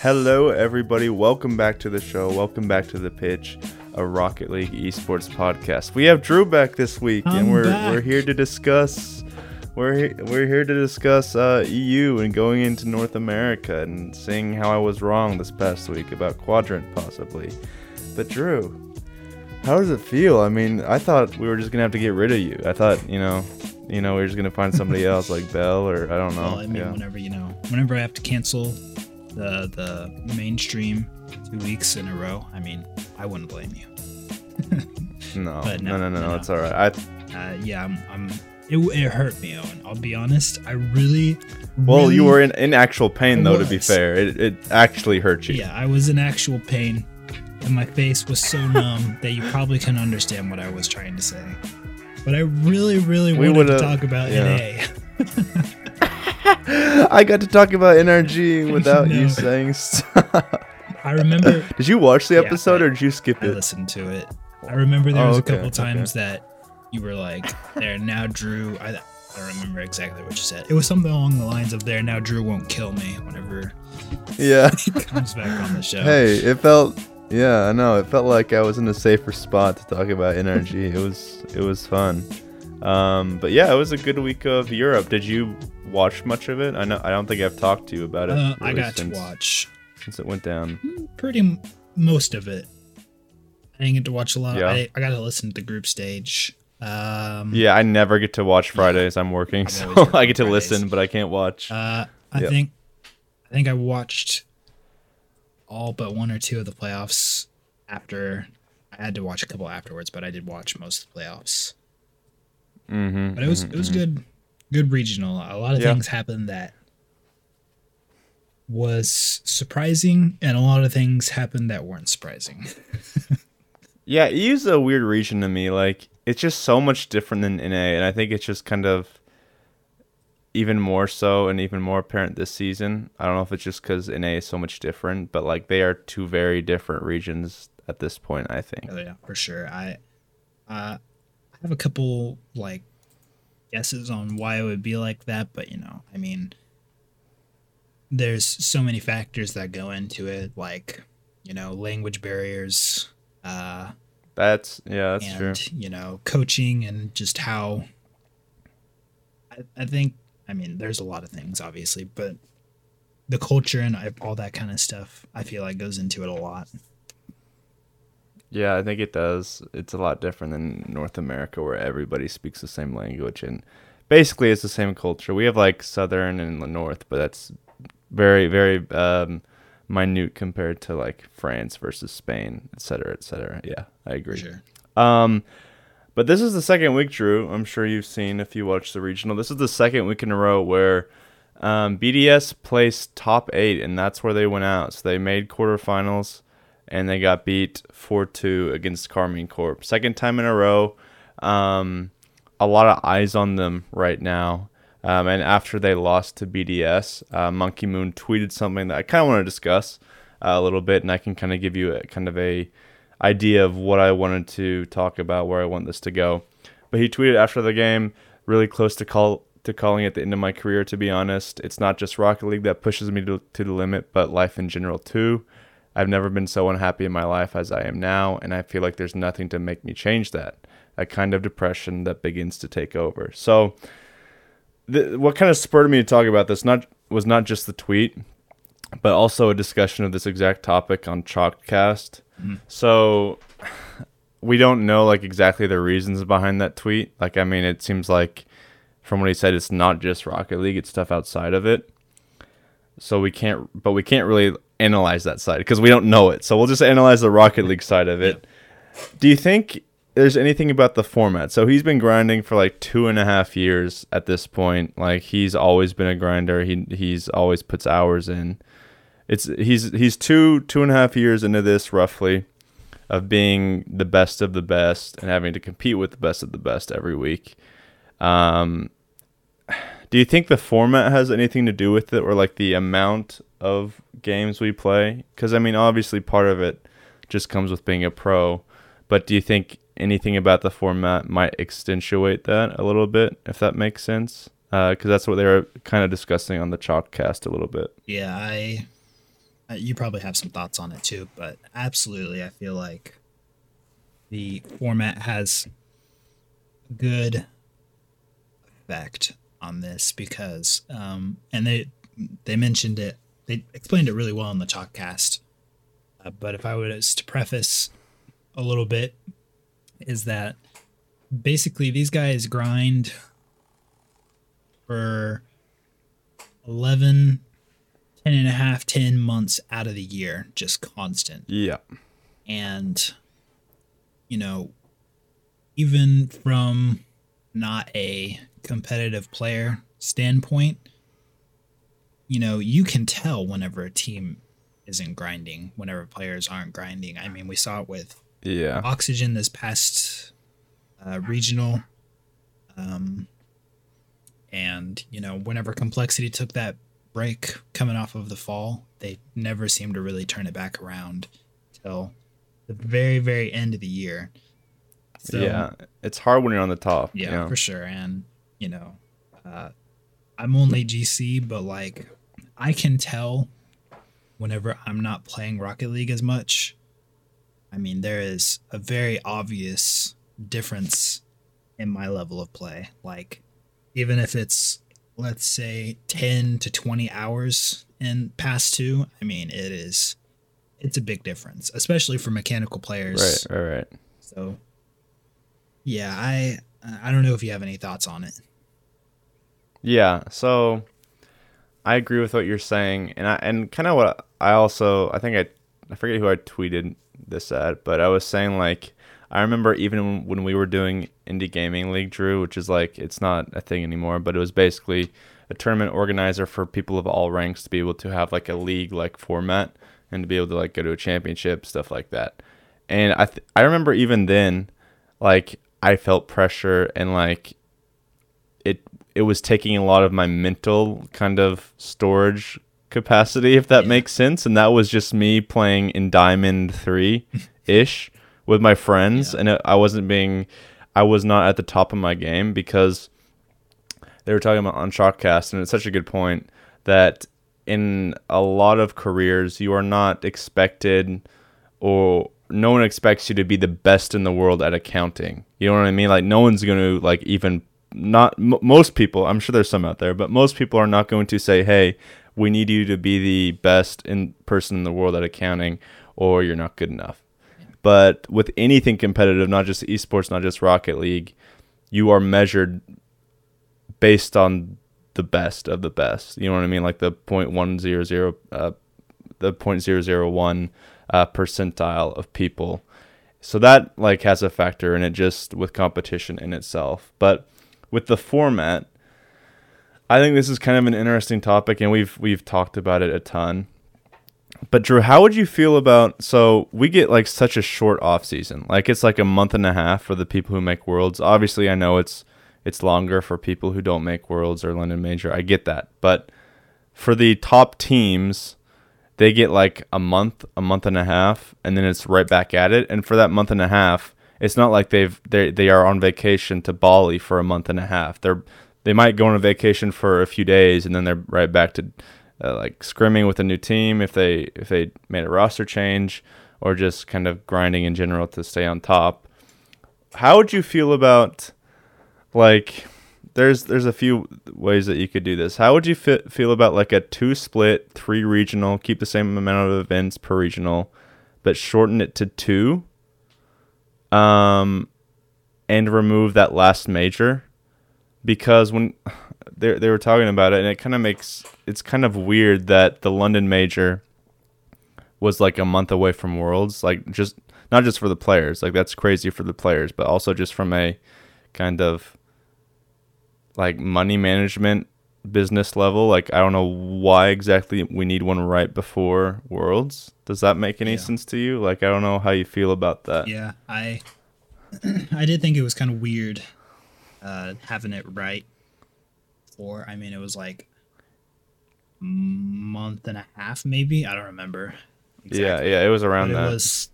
Hello, everybody. Welcome back to the show. Welcome back to the pitch, a Rocket League esports podcast. We have Drew back this week, I'm and we're back. we're here to discuss. We're he- we're here to discuss uh, EU and going into North America and seeing how I was wrong this past week about Quadrant possibly. But Drew, how does it feel? I mean, I thought we were just gonna have to get rid of you. I thought you know, you know, we were just gonna find somebody else like Bell or I don't know. Well, I mean, yeah. whenever you know, whenever I have to cancel the the mainstream two weeks in a row, I mean, I wouldn't blame you. No, But no, no, no, no, it's all right. I Uh, yeah, I'm. I'm it, it hurt me, Owen. I'll be honest. I really. Well, really- you were in, in actual pain, I though. To be fair, it, it actually hurt you. Yeah, I was in actual pain, and my face was so numb that you probably couldn't understand what I was trying to say. But I really, really We wanted to talk about yeah. NA. I got to talk about NRG without you saying stuff. I remember did you watch the episode I- or did you skip I it? listened to it. I remember there Oh, was okay, a couple okay. times that you were like, "There now, Drew." I, I don't remember exactly what you said. It was something along the lines of, "There now, Drew won't kill me." Whenever Yeah. he comes back on the show. hey, it felt. Yeah, I know. It felt like I was in a safer spot to talk about NRG. it was it was fun. Um, but yeah, it was a good week of Europe. Did you watch much of it? I know. I don't think I've talked to you about it. Uh, I really got since, to watch since it went down. pretty m- most of it. I didn't get to watch a lot. Yeah. I, I got to listen to the group stage. Um, Yeah, I never get to watch Fridays. I'm working, I'm so working I get to Fridays. listen, but I can't watch. Uh, I Yep. think, I think I watched all but one or two of the playoffs after. I had to watch a couple afterwards, but I did watch most of the playoffs. Mm-hmm, But it was it was good, good regional. A lot of Yeah. things happened that was surprising, and a lot of things happened that weren't surprising. Yeah, EU's a weird region to me. Like, it's just so much different than NA, and I think it's just kind of even more so and even more apparent this season. I don't know if it's just because NA is so much different, but like they are two very different regions at this point. I think. Oh, yeah, for sure. I uh, I have a couple like guesses on why it would be like that, but you know, I mean, there's so many factors that go into it, like you know, language barriers, uh, That's yeah, that's and true. you know, coaching and just how. I, I think I mean, there's a lot of things, obviously, but the culture and all that kind of stuff, I feel like goes into it a lot. Yeah, I think it does. It's a lot different than North America, where everybody speaks the same language and basically it's the same culture. We have like Southern and the North, but that's very, very um, minute compared to like France versus Spain, et cetera, et cetera. Yeah, I agree. sure. Um, but this is the second week, Drew. I'm sure you've seen if you watch the regional. This is the second week in a row where um, BDS placed top eight, and that's where they went out. So they made quarterfinals, and they got beat 4-2 against Karmine Corp. Second time in a row. Um, a lot of eyes on them right now. Um, and after they lost to BDS, uh, Monkey Moon tweeted something that I kind of want to discuss uh, a little bit, and I can kind of give you a kind of a idea of what I wanted to talk about, where I want this to go. But he tweeted after the game, really close to call to calling it the end of my career. To be honest, it's not just Rocket League that pushes me to, to the limit, but life in general too. I've never been so unhappy in my life as I am now, and I feel like there's nothing to make me change that. A kind of depression that begins to take over. So, the, what kind of spurred me to talk about this not was not just the tweet, but also a discussion of this exact topic on Chalkcast. Mm-hmm. So we don't know like exactly the reasons behind that tweet. Like I mean, it seems like from what he said, it's not just Rocket League; it's stuff outside of it. So we can't, but we can't really analyze that side because we don't know it. So we'll just analyze the Rocket League side of it. Do you think there's anything about the format? So he's been grinding for like two and a half years at this point. Like he's always been a grinder. He he's always puts hours in. It's he's he's two two and a half years into this roughly of being the best of the best and having to compete with the best of the best every week. Um, do you think the format has anything to do with it, or like the amount of games we play? Because I mean, obviously, part of it just comes with being a pro. But do you think anything about the format might accentuate that a little bit, if that makes sense? Because that's what they were kind of discussing on the Chalkcast a little bit. Yeah, I uh, you probably have some thoughts on it too, but absolutely, I feel like the format has good effect on this because, um, and they they mentioned it, they explained it really well in the Chalkcast. Uh, but if I was to preface a little bit, is that basically these guys grind for 11 10 and a half 10 months out of the year just constant Yeah. and you know even from not a competitive player standpoint you know you can tell whenever a team isn't grinding whenever players aren't grinding i mean we saw it with Yeah. oxygen this past uh, regional um, and you know whenever complexity took that break coming off of the fall they never seemed to really turn it back around till the very very end of the year so, yeah. It's hard when you're on the top. yeah know? for sure and you know uh, i'm only gc but like i can tell whenever i'm not playing rocket league as much i mean there is a very obvious difference in my level of play like even if it's let's say 10 to 20 hours in past two i mean it is it's a big difference especially for mechanical players Right, right, right. so, yeah, I I don't know if you have any thoughts on it. Yeah, so I agree with what you're saying, and I and kind of what I also I think I I forget who I tweeted this at, but I was saying like I remember even when we were doing indie gaming league, Drew, which is like it's not a thing anymore, but it was basically a tournament organizer for people of all ranks to be able to have like a league like format and to be able to like go to a championship stuff like that. And I th- I remember even then, like I felt pressure and like it was taking a lot of my mental kind of storage capacity if that Yeah. makes sense and that was just me playing in diamond 3 ish with my friends Yeah. and it, I wasn't being I was not at the top of my game because they were talking about on Chalkcast and it's such a good point that in a lot of careers you are not expected or no one expects you to be the best in the world at accounting. You know what I mean? Like no one's going to like even not m- most people. I'm sure there's some out there, but most people are not going to say, "Hey, we need you to be the best in person in the world at accounting, or you're not good enough." But with anything competitive, not just esports, not just Rocket League, you are measured based on the best of the best. You know what I mean? Like the point one zero zero, uh, the point zero zero one uh, percentile of people. So that like has a factor in it just with competition in itself. But with the format, I think this is kind of an interesting topic, and we've we've talked about it a ton. But Drew, how would you feel about so we get like such a short off season, like it's like a month and a half for the people who make worlds. Obviously, I know it's it's longer for people who don't make worlds or London Major. I get that, but for the top teams, they get like a month, a month and a half, and then it's right back at it. And for that month and a half, it's not like they've they they are on vacation to Bali for a month and a half. They're they might go on a vacation for a few days and then they're right back to uh, like scrimming with a new team if they if they made a roster change or just kind of grinding in general to stay on top. How would you feel about like there's there's a few ways that you could do this. How would you feel about like a two split, three regional, keep the same amount of events per regional, but shorten it to two? Um, and remove that last major, because when they they were talking about it, and it kind of makes it's kind of weird that the London major was like a month away from Worlds, like just not just for the players, like that's crazy for the players, but also just from a kind of like money management business level like i don't know why exactly we need one right before worlds does that make any Yeah. sense to you like i don't know how you feel about that Yeah, I I did think it was kind of weird uh having it right for I mean it was like month and a half maybe, I don't remember. yeah yeah it was But around it that was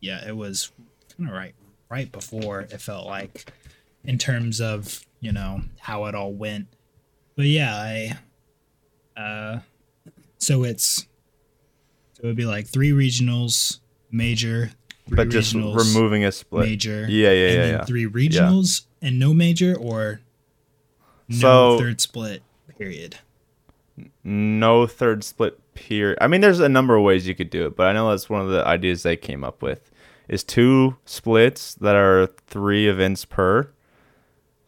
yeah, it was kind of right right before it felt like in terms of, you know, how it all went. But yeah, I uh so it's So it would be like three regionals, major, three but just removing a split. major, Yeah, yeah, and yeah, then yeah. three regionals and no major or no So- third split. Period. no third split period. I mean, there's a number of ways you could do it, but I know that's one of the ideas they came up with is two splits that are three events per.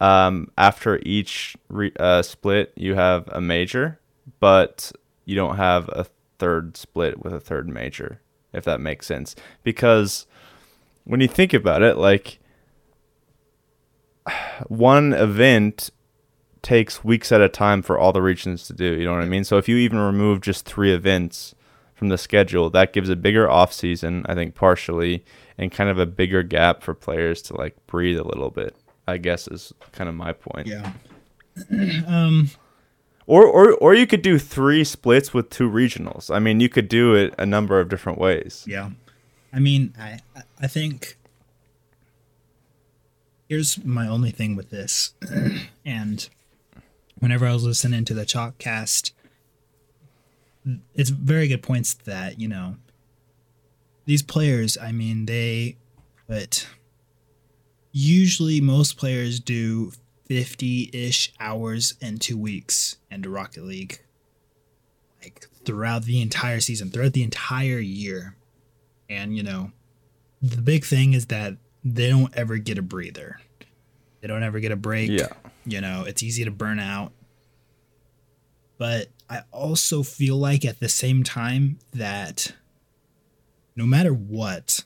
Um, after each re- uh, split, you have a major, but you don't have a third split with a third major, if that makes sense. Because when you think about it, like one event takes weeks at a time for all the regions to do. You know what I mean? So if you even remove just three events from the schedule, that gives a bigger off season, I think partially, and kind of a bigger gap for players to like breathe a little bit. I guess is kind of my point. Yeah. um. Or or or you could do three splits with two regionals. I mean, you could do it a number of different ways. Yeah. I mean, I I think here's my only thing with this, and whenever I was listening to the Chalkcast, it's very good points that you know these players. I mean, they but usually most players do 50-ish hours in two weeks into rocket league. Like throughout the entire season throughout the entire year. And you know the big thing is that they don't ever get a breather. They don't ever get a break. Yeah. you know it's easy to burn out. But i also feel like at the same time that no matter what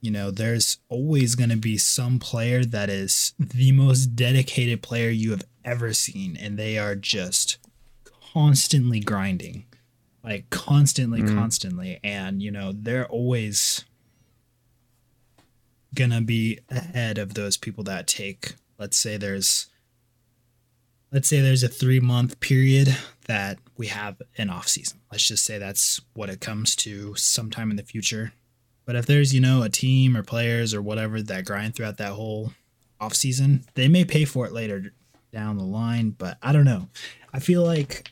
you know there's always going to be some player that is the most dedicated player you have ever seen and they are just constantly grinding. Like constantly mm-hmm. constantly. And you know they're always gonna be ahead of those people that take let's say there's let's say there's a three month period that we have an off season. Let's just say that's what it comes to sometime in the future but if there's you know a team or players or whatever that grind throughout that whole off season they may pay for it later down the line but i don't know i feel like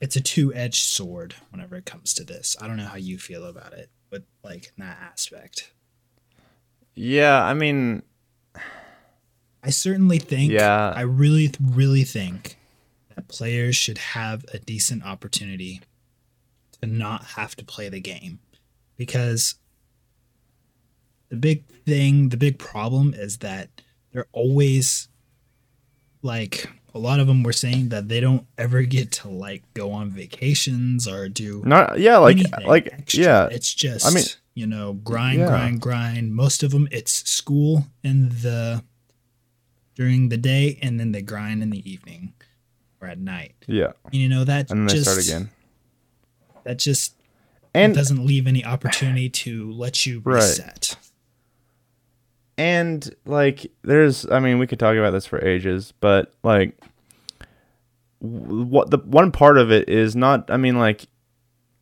it's a two-edged sword whenever it comes to this i don't know how you feel about it but like in that aspect Yeah, I mean, I certainly think, Yeah. I really, really think that players should have a decent opportunity to not have to play the game. Because the big thing, the big problem is that they're always like, a lot of them were saying that they don't ever get to like go on vacations or do not yeah, like like extra. yeah, It's just, I mean- you know, grind, Yeah. grind, grind. Most of them, it's school in the during the day, and then they grind in the evening or at night. yeah, And, you know that and then they just start again. that just And doesn't leave any opportunity to let you reset. And like there's i mean we could talk about this for ages but like what the one part of it is not i mean like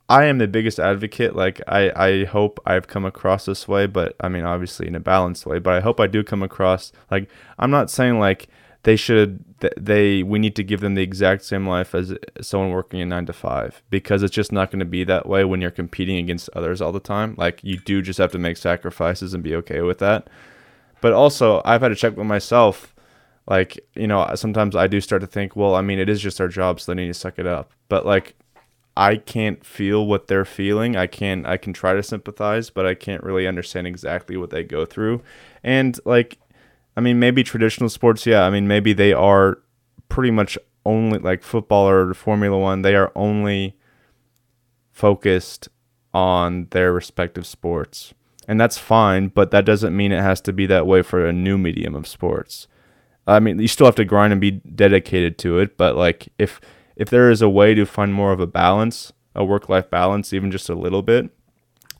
i am the biggest advocate. Like i i hope i've come across this way but i mean obviously in a balanced way but i hope i do come across like i'm not saying like they should they we need to give them the exact same life as someone working a 9 to 5 because it's just not going to be that way when you're competing against others all the time. Like you do just have to make sacrifices and be okay with that but also I've had to check with myself. Like, you know, sometimes I do start to think, well, I mean, it is just our job, so they need to suck it up. But like, I can't feel what they're feeling. I can't. I can try to sympathize, but I can't really understand exactly what they go through. And like, I mean, maybe traditional sports, yeah. I mean, maybe they are pretty much only like football or Formula One. They are only focused on their respective sports and that's fine but that doesn't mean it has to be that way for a new medium of sports. I mean you still have to grind and be dedicated to it but like if if there is a way to find more of a balance a work life balance even just a little bit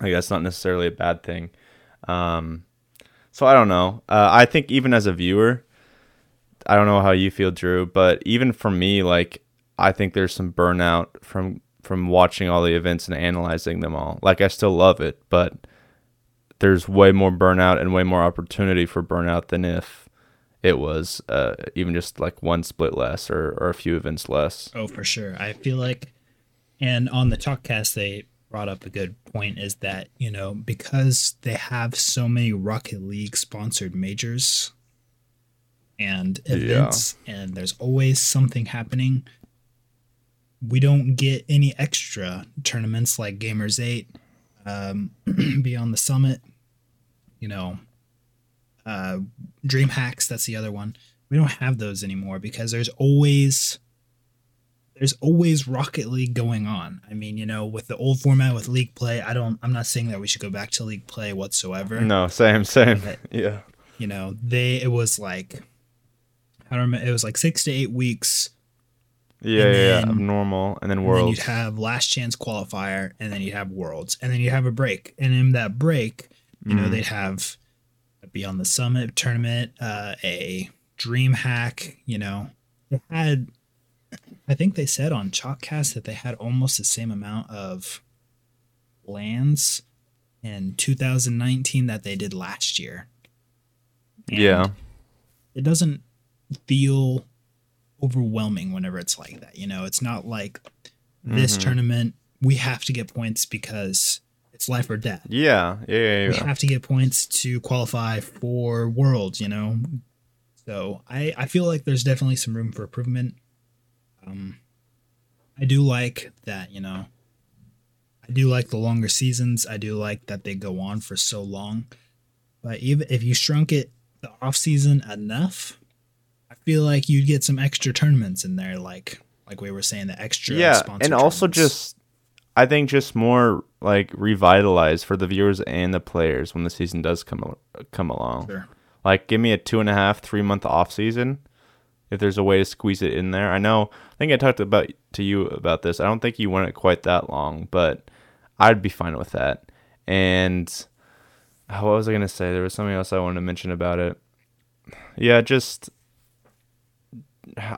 like that's not necessarily a bad thing. Um so i don't know. Uh, i think even as a viewer i don't know how you feel drew but even for me like i think there's some burnout from from watching all the events and analyzing them all. Like i still love it but there's way more burnout and way more opportunity for burnout than if it was uh, even just like one split less or, or a few events less. Oh, for sure. I feel like, and on the Chalkcast, they brought up a good point is that, you know, because they have so many Rocket League sponsored majors and events and there's always something happening, we don't get any extra tournaments like Gamers 8, um, Beyond the Summit, you know, uh, DreamHacks, that's the other one. We don't have those anymore because there's always there's always Rocket League going on. I mean, you know, with the old format with league play, I don't I'm not saying that we should go back to league play whatsoever. No, same, same. But- yeah. You know, they it was like I don't remember it was like 6 to 8 weeks Yeah, And yeah, yeah. then- Of normal and then and then worlds. you'd have last chance qualifier and then you'd have worlds and then you'd have a break. And in that break, you know, Mhm. they'd have a Beyond the Summit tournament, uh, a DreamHack, you know. They had I think they said on Chalkcast that they had almost the same amount of LANs in 2019 that they did last year. And yeah. It doesn't feel overwhelming whenever it's like that. You know, it's not like this Mhm. tournament we have to get points because it's life or death. Yeah, yeah, yeah, We yeah. have to get points to qualify for worlds, you know. So I I feel like there's definitely some room for improvement. Um, I do like that, you know. I do like the longer seasons. I do like that they go on for so long. But even if you shrunk it the off season enough, I feel like you'd get some extra tournaments in there, like like we were saying, the extra yeah, and also tournaments. just I think just more like revitalized for the viewers and the players when the season does come come along. Sure. Like, give me a two and a half, three month off season. If there's a way to squeeze it in there, I know. I think I talked about to you about this. I don't think you want it quite that long, but I'd be fine with that. And uh, what was I gonna say? There was something else I wanted to mention about it. Yeah, just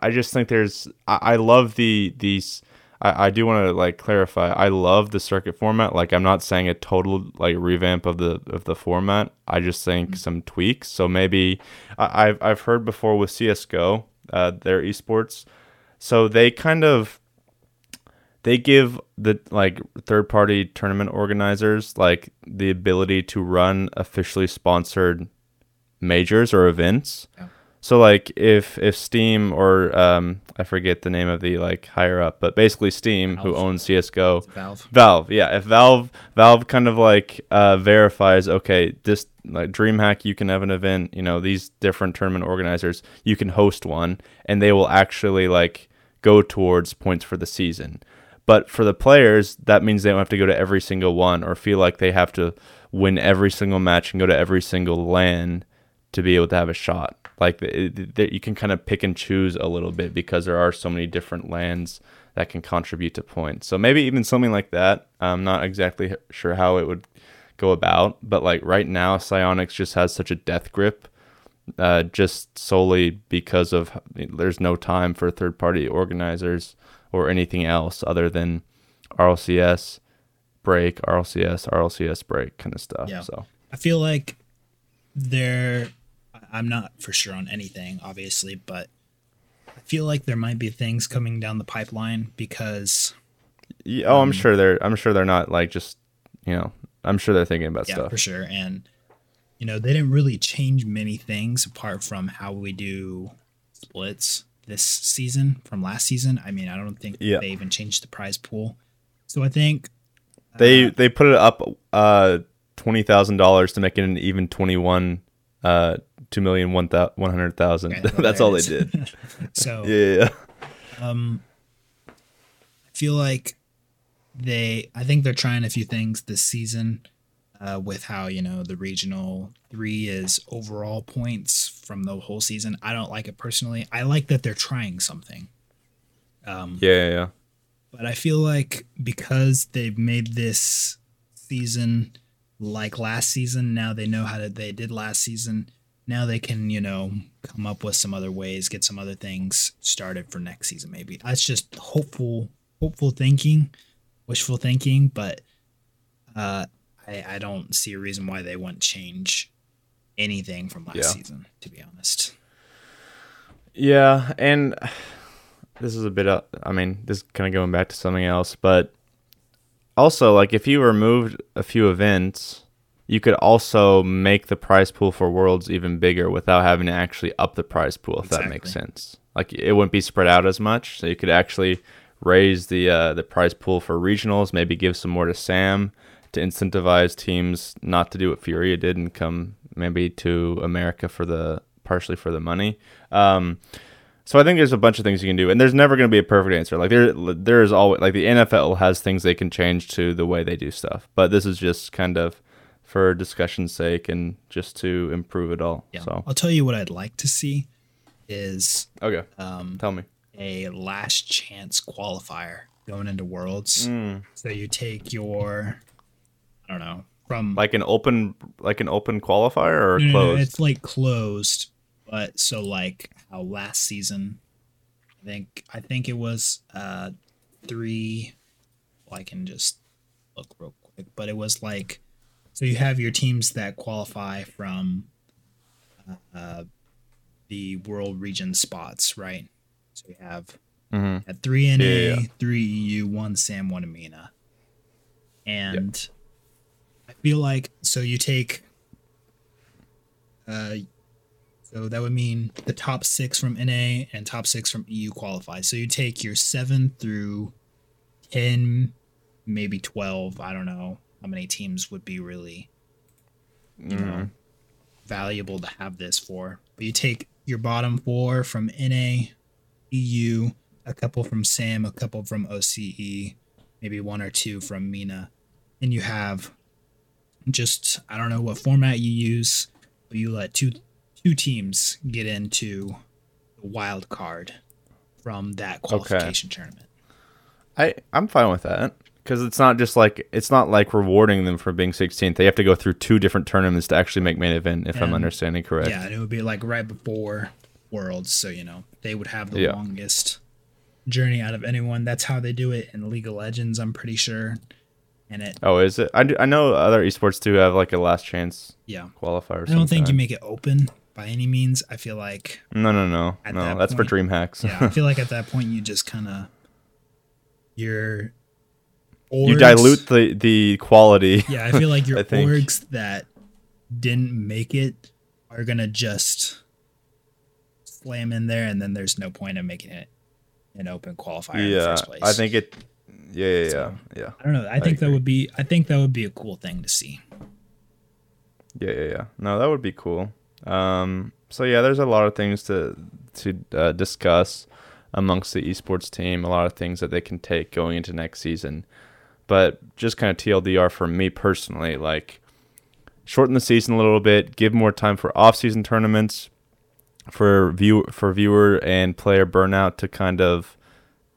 I just think there's I, I love the these I, I do want to like clarify I love the circuit format like I'm not saying a total like revamp of the of the format I just think some tweaks so maybe I, I've I've heard before with CS:GO uh, their esports so they kind of they give the like third party tournament organizers like the ability to run officially sponsored majors or events. So like if if Steam or um I forget the name of the like higher up, but basically Steam who owns CS:GO, Valve. Valve, yeah, if Valve Valve kind of like uh verifies okay, this like DreamHack you can have an event, you know, these different tournament organizers, you can host one and they will actually like go towards points for the season. But for the players, that means they don't have to go to every single one or feel like they have to win every single match and go to every single LAN to be able to have a shot. Like it- you can kind of pick and choose a little bit because there are so many different LANs that can contribute to points. So maybe even something like that. I'm not exactly sure how it would go about, but like right now, Psyonix just has such a death grip, uh, just solely because of there's no time for third party organizers or anything else other than RLCS break, RLCS, RLCS break kind of stuff. Yeah. So I feel like there I- I'm not for sure on anything, obviously, but I feel like there might be things coming down the pipeline because Yeah, oh, I'm Um, sure they're. I'm sure they're not like just, you know. I'm sure they're thinking about yeah, stuff. for sure. And you know, they didn't really change many things apart from how we do splits this season from last season. I mean, I don't think Yeah. they even changed the prize pool. So I think They uh, they put it up uh twenty thousand dollars to make it an even twenty one uh two million one hundred thousand. okay, well, That's all they did. so Yeah, yeah. Um, I feel like they. I think they're trying a few things this season, uh, with how you know the regional three is overall points from the whole season. I don't like it personally. I like that they're trying something. Um, yeah, yeah, yeah. but I feel like because they've made this season like last season, now they know how to, they did last season. Now they can, you know, come up with some other ways, get some other things started for next season. Maybe that's just hopeful, hopeful thinking, wishful thinking. But uh, I, I don't see a reason why they wouldn't change anything from last Yeah. season. To be honest, Yeah, and this is a bit. Uh, I mean, this is kind of going back to something else, but also like if you removed a few events, you could also make the prize pool for worlds even bigger without having to actually up the prize pool. If that makes sense, like it wouldn't be spread out as much, so you could actually raise the uh, the prize pool for regionals. Maybe give some more to Sam to incentivize teams not to do what Furia did and come maybe to America for the partially for the money. Um, so I think there's a bunch of things you can do, and there's never going to be a perfect answer. Like there, there is always like the NFL has things they can change to the way they do stuff, but this is just kind of for discussion's sake and just to improve it all. Yeah. So I'll tell you what I'd like to see is okay, um, tell me. a last chance qualifier going into Worlds. Mm. So you take your, I don't know, from Like an open, like an open qualifier or No, no, no, it's like closed, but so like how last season, I think I think it was uh three. Well, I can just look real quick, but it was like so you have your teams that qualify from uh, the world region spots, right? So you have hmm at three NA, Yeah, yeah. three EU, one Sam, one Amina. And I feel like so you take uh so that would mean the top six from NA and top six from EU qualify. So you take your seven through ten, maybe twelve, I don't know how many teams would be really you know mm. valuable to have this for. But you take your bottom four from NA, EU, a couple from SAM, a couple from OCE, maybe one or two from MENA, and you have just I don't know what format you use, but you let two two teams get into the wild card from that qualification tournament. I I'm fine with that because it's not just like it's not like rewarding them for being 16th. They have to go through two different tournaments to actually make main event. If I'm understanding correct. Yeah, and it would be like right before Worlds, so you know they would have the Yeah. longest journey out of anyone. That's how they do it in League of Legends, I'm pretty sure. And it, Oh, is it? I, do- I know other esports do have like a last chance yeah, qualifier. I don't think you make it open by any means. I feel like, No, no, no, no. that That's for DreamHacks. yeah, I feel like at that point you just kind of you're you dilute the the quality. Yeah, I feel like your I orgs that didn't make it are gonna just slam in there, and then there's no point in making it an open qualifier in the yeah, first place. I think it. Yeah, yeah, yeah, So- yeah, I don't know. I think that would be. I think that would be a cool thing to see. yeah, yeah, yeah. No, that would be cool. Um, so yeah, there's a lot of things to to uh, discuss amongst the esports team. A lot of things that they can take going into next season. But just kind of TLDR for me personally, like shorten the season a little bit, give more time for off-season tournaments, for view for viewer and player burnout to kind of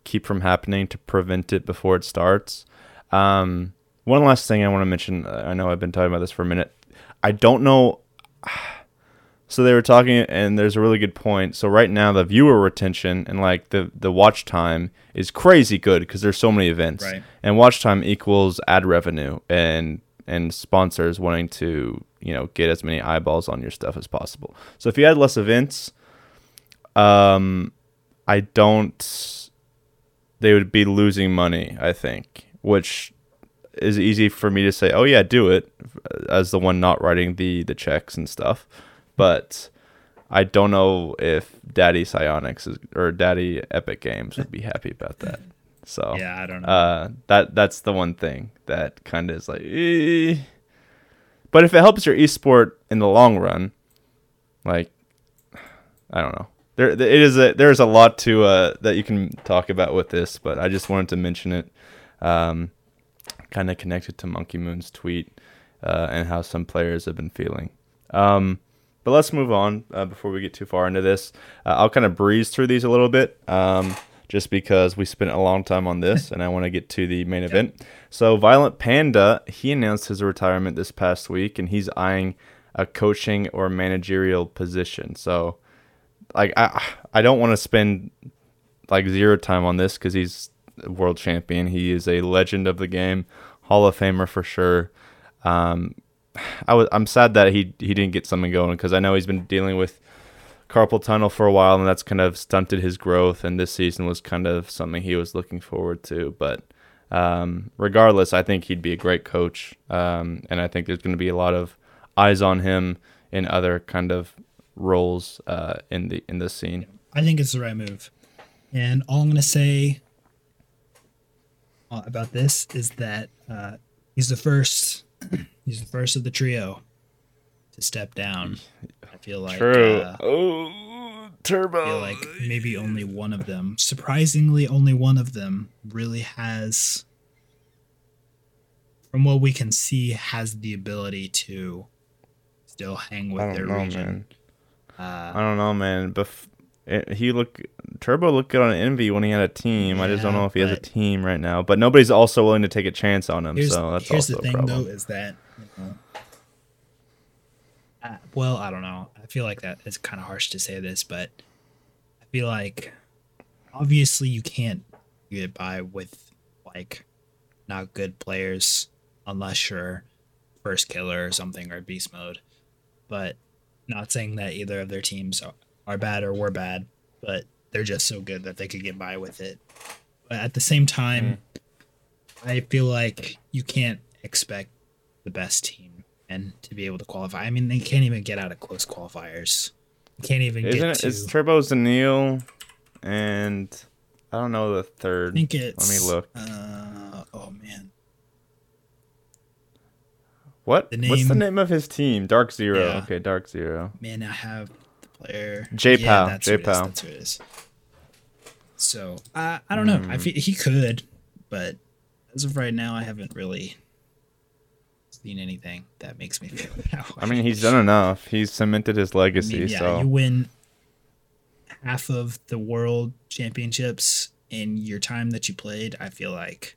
keep from happening to prevent it before it starts. Um, one last thing I want to mention. I know I've been talking about this for a minute. I don't know. So they were talking, and there's a really good point. So right now, the viewer retention and like the the watch time is crazy good because there's so many events, Right. and watch time equals ad revenue and and sponsors wanting to you know get as many eyeballs on your stuff as possible. So if you had less events, um, I don't. They would be losing money, I think, which is easy for me to say. Oh yeah, do it, as the one not writing the the checks and stuff. But I don't know if Daddy Psyonix is, or Daddy Epic Games would be happy about that. So Yeah, I don't know. uh, that that's the one thing that kind of is like. Eh. But if it helps your esport in the long run, like I don't know. There it is a there's a lot to uh that you can talk about with this, but I just wanted to mention it. Um, kind of connected to Monkey Moon's tweet uh, and how some players have been feeling. Um, but let's move on uh, before we get too far into this. Uh, I'll kind of breeze through these a little bit, um, just because we spent a long time on this, and I want to get to the main event. So, Violent Panda, he announced his retirement this past week, and he's eyeing a coaching or managerial position. So, like, I I don't want to spend like zero time on this because he's a world champion. He is a legend of the game, Hall of Famer for sure. Um, I was I'm sad that he he didn't get something going because I know he's been dealing with carpal tunnel for a while and that's kind of stunted his growth. And this season was kind of something he was looking forward to. But um, regardless, I think he'd be a great coach, um, and I think there's going to be a lot of eyes on him in other kind of roles uh, in the in this scene. I think it's the right move. And all I'm gonna say uh, about this is that uh, he's the first. He's the first of the trio to step down. I feel like True. uh, oh, Turbo. I feel like maybe only one of them, surprisingly, only one of them really has, from what we can see, has the ability to still hang with I their don't know, region. man. Uh, I don't know, man. Bef- it, he look Turbo looked good on Envy when he had a team. I just don't know if he has a team right now. But nobody's also willing to take a chance on him, so that's here's also the thing, a problem. though, is that you know, uh, well, I don't know. I feel like that is kind of harsh to say this, but I feel like obviously you can't get by with like not good players unless you're Firstkiller or something or beast mode. But not saying that either of their teams are, are bad or were bad, but they're just so good that they could get by with it. But at the same time, I feel like you can't expect the best team and to be able to qualify. I mean, they can't even get out of close qualifiers. They can't even Isn't get it? to. It's Turbo Zanil, and I don't know the I third. think it's. Let me look. Uh, oh man, What? the What's the name- name of his team? Dark Zero. Yeah. Okay, Dark Zero. man, I have player. Who it is, J-Pow. That's who it is. So I I don't know. Hmm. I feel he could, but as of right now, I haven't really seen anything that makes me feel that I mean, he's done enough. He's cemented his I legacy. mean, yeah, so you win half of the world championships in your time that you played. I feel like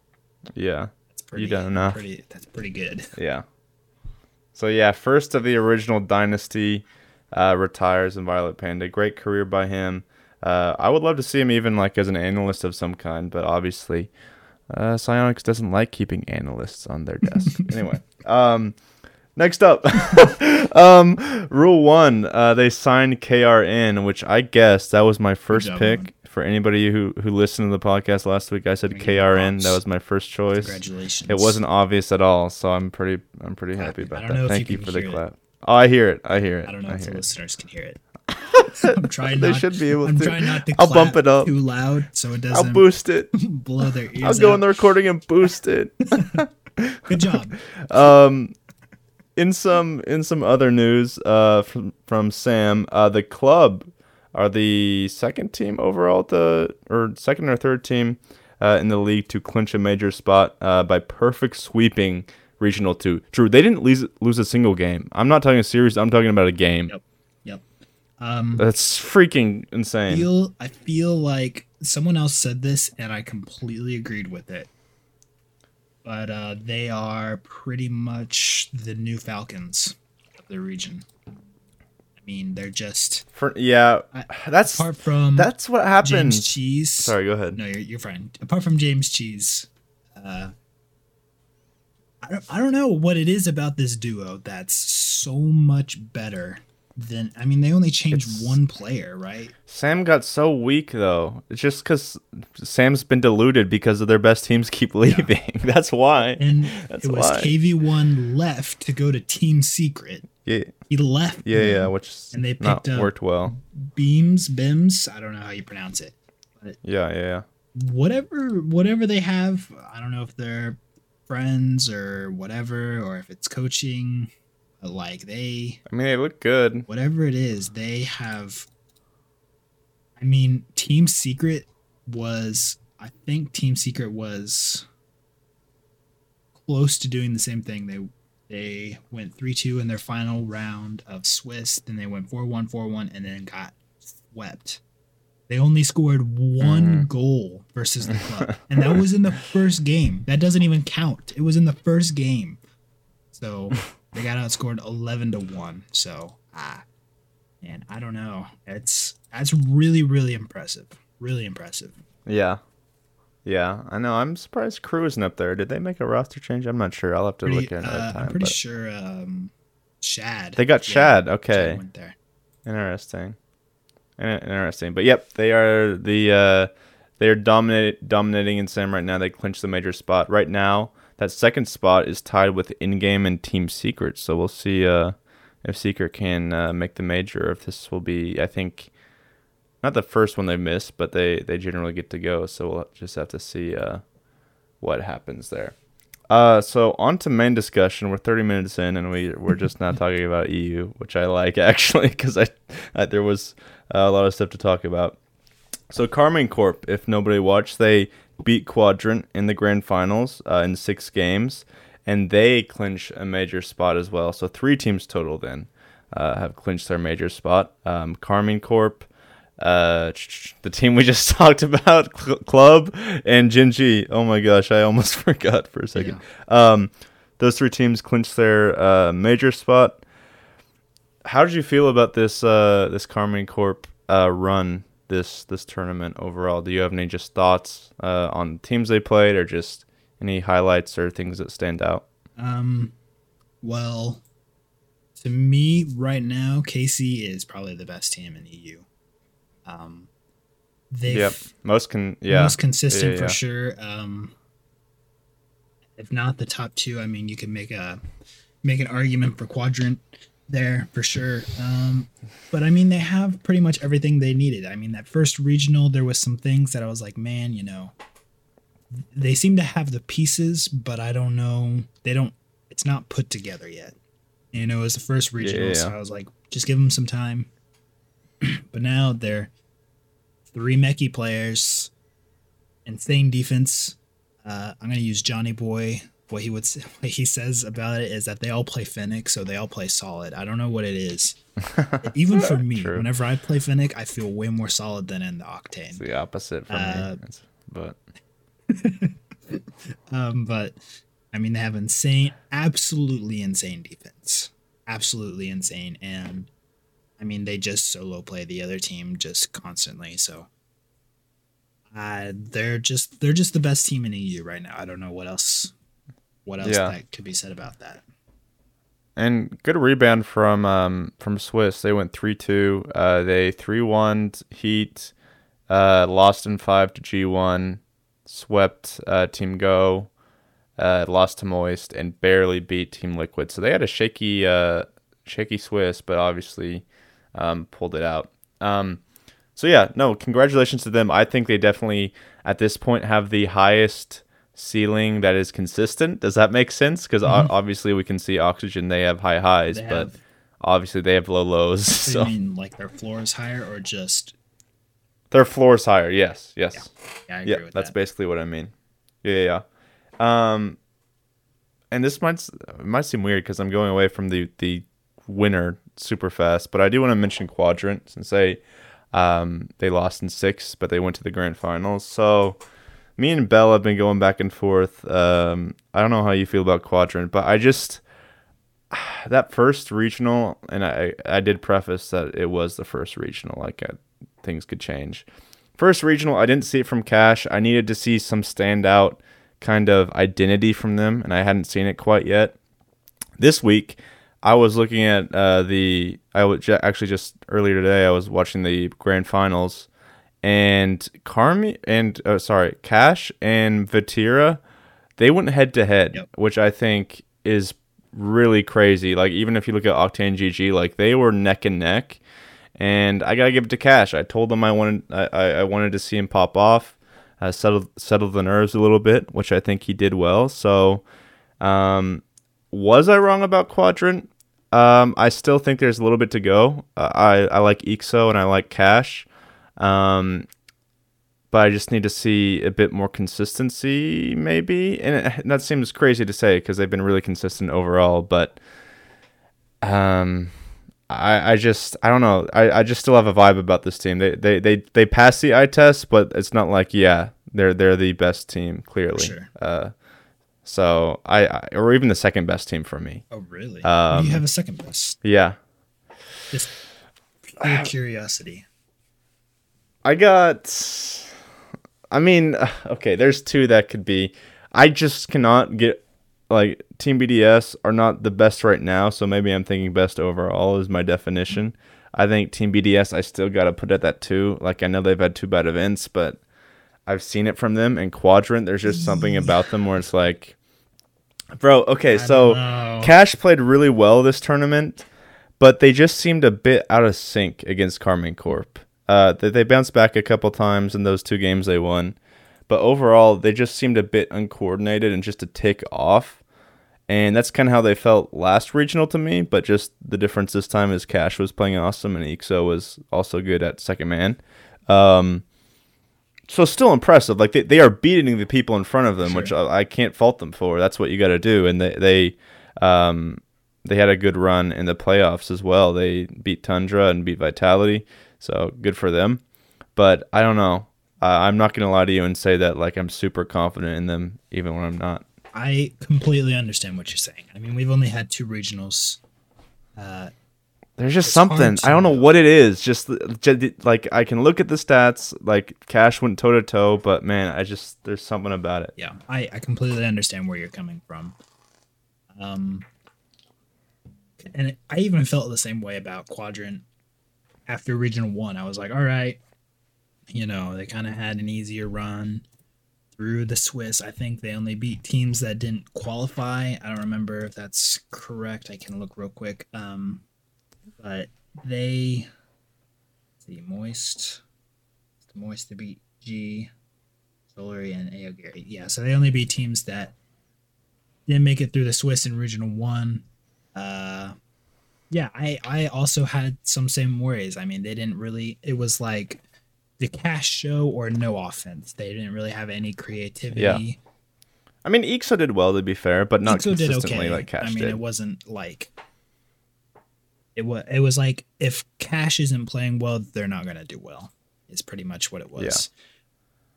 yeah, that's pretty. done enough. Pretty, that's pretty good. yeah. So yeah, first of the original dynasty uh, retires in Violent Panda. Great career by him. Uh, I would love to see him even like as an analyst of some kind, but obviously, uh, Psyonix doesn't like keeping analysts on their desk. anyway, um, next up, um, rule one, uh, they signed KRN, which I guess that was my first job, pick. For anybody who, who listened to the podcast last week, I said Let me give you KRN. props. That was my first choice. Congratulations. It wasn't obvious at all, so I'm pretty I'm pretty happy about that. Thank you you, for the clap. it. Oh, I hear it. I hear it. I don't know if the it. listeners can hear it. I'm trying. They not, should be able I'm to. trying not to. I'll bump it up. too loud so it doesn't. I'll boost it. blow their ears. I'll go out. in the recording and boost it. Good job. um, in some in some other news, uh, from from Sam, uh, the club are the second team overall, the or second or third team, uh, in the league to clinch a major spot, uh, by perfect sweeping regional two. True, they didn't lose lose a single game. I'm not talking a series. I'm talking about a game. Yep. Yep. Um, That's freaking insane. feel I feel like someone else said this and I completely agreed with it. But uh, they are pretty much the new Falcons of the region. I mean, they're just For, yeah, I- that's apart from that's what happened. James Cheese. Sorry, go ahead. No, you're you're fine. Apart from James Cheese, uh, I don't, I don't know what it is about this duo that's so much better than. I mean, they only changed It's- one player, right? Sam got so weak though. It's just because Sam's been diluted because of their best teams keep leaving. That's why. And That's it was why. KV1 left to go to Team Secret. Yeah, He left. yeah, yeah. Which And they picked up- worked well. Beams, Bims. I don't know how you pronounce it. Yeah, yeah, yeah. Whatever, whatever they have. I don't know if they're friends or whatever, or if it's coaching. Like they, I mean, they look good. whatever it is, they have. I mean, Team Secret was. I think Team Secret was close to doing the same thing. They they went three two in their final round of Swiss. Then they went 4-1, 4-1, and then got swept. They only scored one Mhm. goal versus the club, and that was in the first game. That doesn't even count. It was in the first game, so they got outscored eleven to one. So ah, man, I don't know. It's that's really really impressive. Really impressive. Yeah, yeah. I know. I'm surprised KRÜ isn't up there. Did they make a roster change? I'm not sure. I'll have to Pretty, look at it uh, time. I'm pretty but- sure um, Shad. They got Shad, okay. went there. Interesting. In- Interesting. But yep, they are the uh, they're dominate, dominating in Sim right now. They clinch the major spot right now. That second spot is tied with in-game and Team Secret. So we'll see uh, if Secret can uh, make the major. If this will be, I think, not the first one they miss, but they they generally get to go. So we'll just have to see uh, what happens there. Uh, so on to main discussion. We're 30 minutes in, and we we're just not talking about EU, which I like actually, because I, I, there was a lot of stuff to talk about. So Karmine Corp, if nobody watched, they beat Quadrant in the grand finals uh, in six games, and they clinch a major spot as well. So three teams total then uh, have clinched their major spot. Um, Corp, uh, the team we just talked about, Cl- Club, and Gen.G. Oh my gosh, I almost forgot for a second. Yeah. Um, those three teams clinched their uh, major spot. How did you feel about this uh, this Karmine Corp uh, run this this tournament overall? Do you have any just thoughts uh, on teams they played, or just any highlights or things that stand out? Um, well, to me right now, KC is probably the best team in EU. Um, they yep. most can yeah most consistent yeah, yeah. for sure. Um, if not the top two, I mean, you can make a make an argument for quadrant there for sure. Um, but I mean, they have pretty much everything they needed. I mean, that first regional, there was some things that I was like, man, you know, they seem to have the pieces, but I don't know. They don't. It's not put together yet. You know, it was the first regional, yeah, so I was like, just give them some time. but now they're three mechie players, insane defense. Uh, I'm gonna use Johnny Boy what he would what he says about it is that they all play Fennec, so they all play solid. I don't know what it is. Even for me, True. whenever I play Fennec, I feel way more solid than in the Octane. It's the opposite for uh, me, but um, but I mean they have insane, absolutely insane defense, absolutely insane, and I mean they just solo play the other team just constantly. So uh, they're just they're just the best team in EU right now. I don't know what else what else yeah. that could be said about that? And good rebound from um, from Swiss. They went three two. Uh, they three one Heat. Uh, lost in five to G one. Swept uh, Team Go. Uh, lost to Moist and barely beat Team Liquid. So they had a shaky uh, shaky Swiss, but obviously um, pulled it out. Um, so yeah, no, congratulations to them. I think they definitely at this point have the highest ceiling that is consistent. Does that make sense? Because mm-hmm. obviously we can see oxygen; they have high highs, they but have, obviously they have low lows. So, so. you mean like their floor is higher, or just their floor is higher? Yes, yes, yeah, yeah, yeah that's that. basically what I mean. Yeah, yeah. yeah. Um, and this might might seem weird because I'm going away from the the winner super fast, but I do want to mention Quadrant since they um they lost in six, but they went to the grand finals. So me and Bell have been going back and forth. Um, I don't know how you feel about Quadrant, but I just that first regional, and I I did preface that it was the first regional. Like uh, things could change. First regional, I didn't see it from Cash. I needed to see some standout kind of identity from them, and I hadn't seen it quite yet. This week, I was looking at uh, the. I was actually just earlier today. I was watching the grand finals and Carmi and uh, sorry, Cash and Vatira, they went head to head, which I think is really crazy. Like even if you look at Octane GG, like they were neck and neck. And I gotta give it to Cash. I told them I wanted I, I wanted to see him pop off, uh, settle settle the nerves a little bit, which I think he did well. So, um, was I wrong about Quadrant? Um, I still think there's a little bit to go. Uh, I I like Ixo and I like Cash. Um, but I just need to see a bit more consistency, maybe. And it, that seems crazy to say because they've been really consistent overall. But um, I, I just I don't know. I, I just still have a vibe about this team. They they they they pass the eye test, but it's not like yeah they're they're the best team clearly. Sure. Uh, so I, I, or even the second best team for me. Oh really? Um, you have a second best. Yeah. Just pure curiosity. I got. I mean, okay, there's two that could be. I just cannot get like Team BDS are not the best right now, so maybe I'm thinking best overall is my definition. I think Team BDS I still got to put at that two. Like I know they've had two bad events, but I've seen it from them. And Quadrant, there's just something about them where it's like, bro. Okay, so. Cash played really well this tournament, but they just seemed a bit out of sync against Karmine Corp. Uh, they, they bounced back a couple times in those two games they won, but overall they just seemed a bit uncoordinated and just a tick off. And that's kind of how they felt last regional to me, but just the difference this time is Cash was playing awesome and Ixo was also good at second man. Um, so still impressive. Like they, they are beating the people in front of them, which I, I can't fault them for. That's what you got to do. And they they um, they had a good run in the playoffs as well. They beat Tundra and beat Vitality, so good for them. But I don't know. Uh, I'm not gonna lie to you and say that like I'm super confident in them, even when I'm not. I completely understand what you're saying. I mean, we've only had two regionals. Uh, There's just It's something I don't know what it is. Just, just like I can look at the stats, like Cash went toe to toe, but man, I just there's something about it. yeah, I, I completely understand where you're coming from. Um, and I even felt the same way about Quadrant after Regional One. I was like, all right, you know, they kind of had an easier run through the Swiss. I think they only beat teams that didn't qualify. I don't remember if that's correct. I can look real quick. Um, but they see Moist, Moist to beat G. Solary and AO Yeah, so they only beat teams that didn't make it through the Swiss in Regional One. Uh, yeah, I I also had some same worries. I mean, they didn't really. It was like the cash show or no offense. They didn't really have any creativity. Yeah. I mean, Ixo did well to be fair, but not Ixo consistently okay. like Cash I mean, did. it wasn't like it was. It was like if Cash isn't playing well, they're not gonna do well. Is pretty much what it was.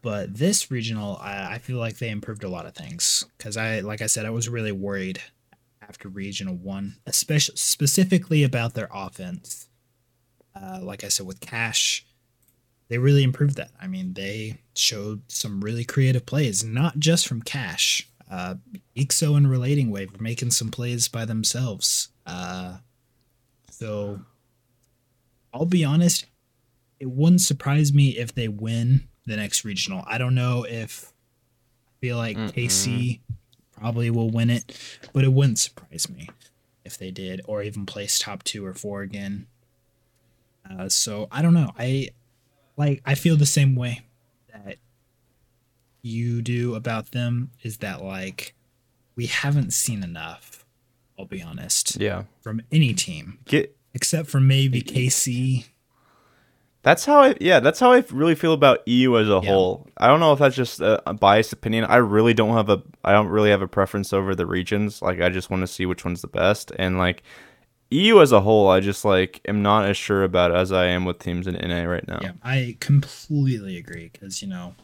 But this regional, I, I feel like they improved a lot of things because I, like I said, I was really worried after regional one, especially specifically about their offense. Uh, like I said, with Cash, they really improved that. I mean, they showed some really creative plays, not just from Cash. Uh, Ixo and Relating Wave were making some plays by themselves. Uh, so I'll be honest, it wouldn't surprise me if they win the next regional. I don't know if I feel like KC probably will win it, but it wouldn't surprise me if they did, or even place top two or four again. Uh, so I don't know. I like I feel the same way that you do about them. Is that like we haven't seen enough? I'll be honest yeah, from any team get except for maybe KC. That's how I yeah, that's how I really feel about EU as a whole. I don't know if that's just a, a biased opinion. I really don't have a I don't really have a preference over the regions. Like I just want to see which one's the best and like EU as a whole, I just like am not as sure about as I am with teams in NA right now. Yeah, I completely agree because you know,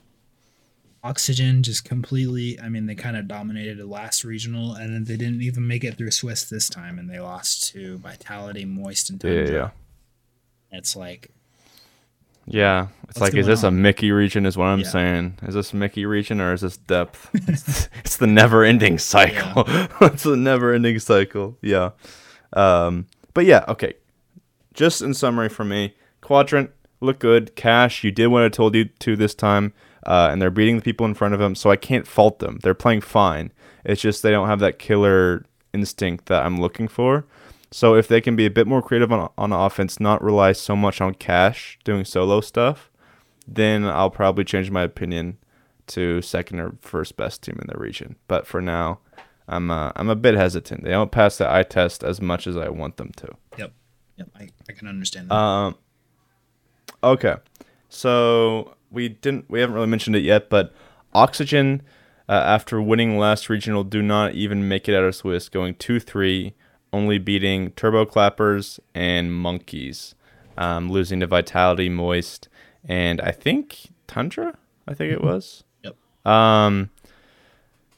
Oxygen just completely. I mean, they kind of dominated the last regional, and then they didn't even make it through Swiss this time, and they lost to Vitality, Moist, and Yeah, Tundra. yeah, yeah. It's like Yeah, it's like, is this a? Mickey region? Is what I'm Yeah. saying. Is this Mickey region or is this depth? it's, it's the never-ending cycle. it's the never-ending cycle. Yeah. Um. But yeah. Okay. Just in summary for me, Quadrant look good. Cash, you did what I told you to this time, uh, and they're beating the people in front of them, so I can't fault them. They're playing fine. It's just they don't have that killer instinct that I'm looking for. So if they can be a bit more creative on on offense, not rely so much on Cash doing solo stuff, then I'll probably change my opinion to second or first best team in the region. But for now, I'm uh, I'm a bit hesitant. They don't pass the eye test as much as I want them to. yep, yep. I, I can understand that. Um. Okay, so we didn't we haven't really mentioned it yet, but Oxygen, uh, after winning last regional, do not even make it out of Swiss, going two three, only beating Turbo Clappers and Monkeys, um, losing to Vitality, Moist, and I think Tundra. I think it was. Yep. Um.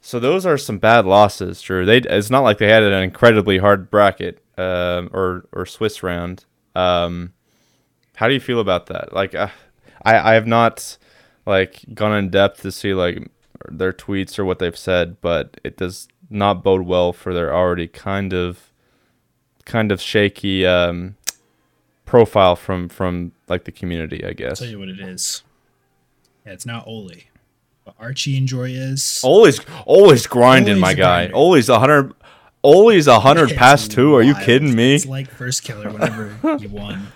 So those are some bad losses, Drew. They it's not like they had an incredibly hard bracket, um, or or Swiss round. Um, how do you feel about that? Like, uh, I I have not like gone in depth to see like their tweets or what they've said, but it does not bode well for their already kind of kind of shaky um, profile from from like the community, I I'll guess. tell you what it is. Yeah, it's not Oli. But Archie and Joreuz Always, always grinding, my guy. grinding. Always a hundred, always a hundred past two. Are you kidding me? It's like Firstkiller whenever you won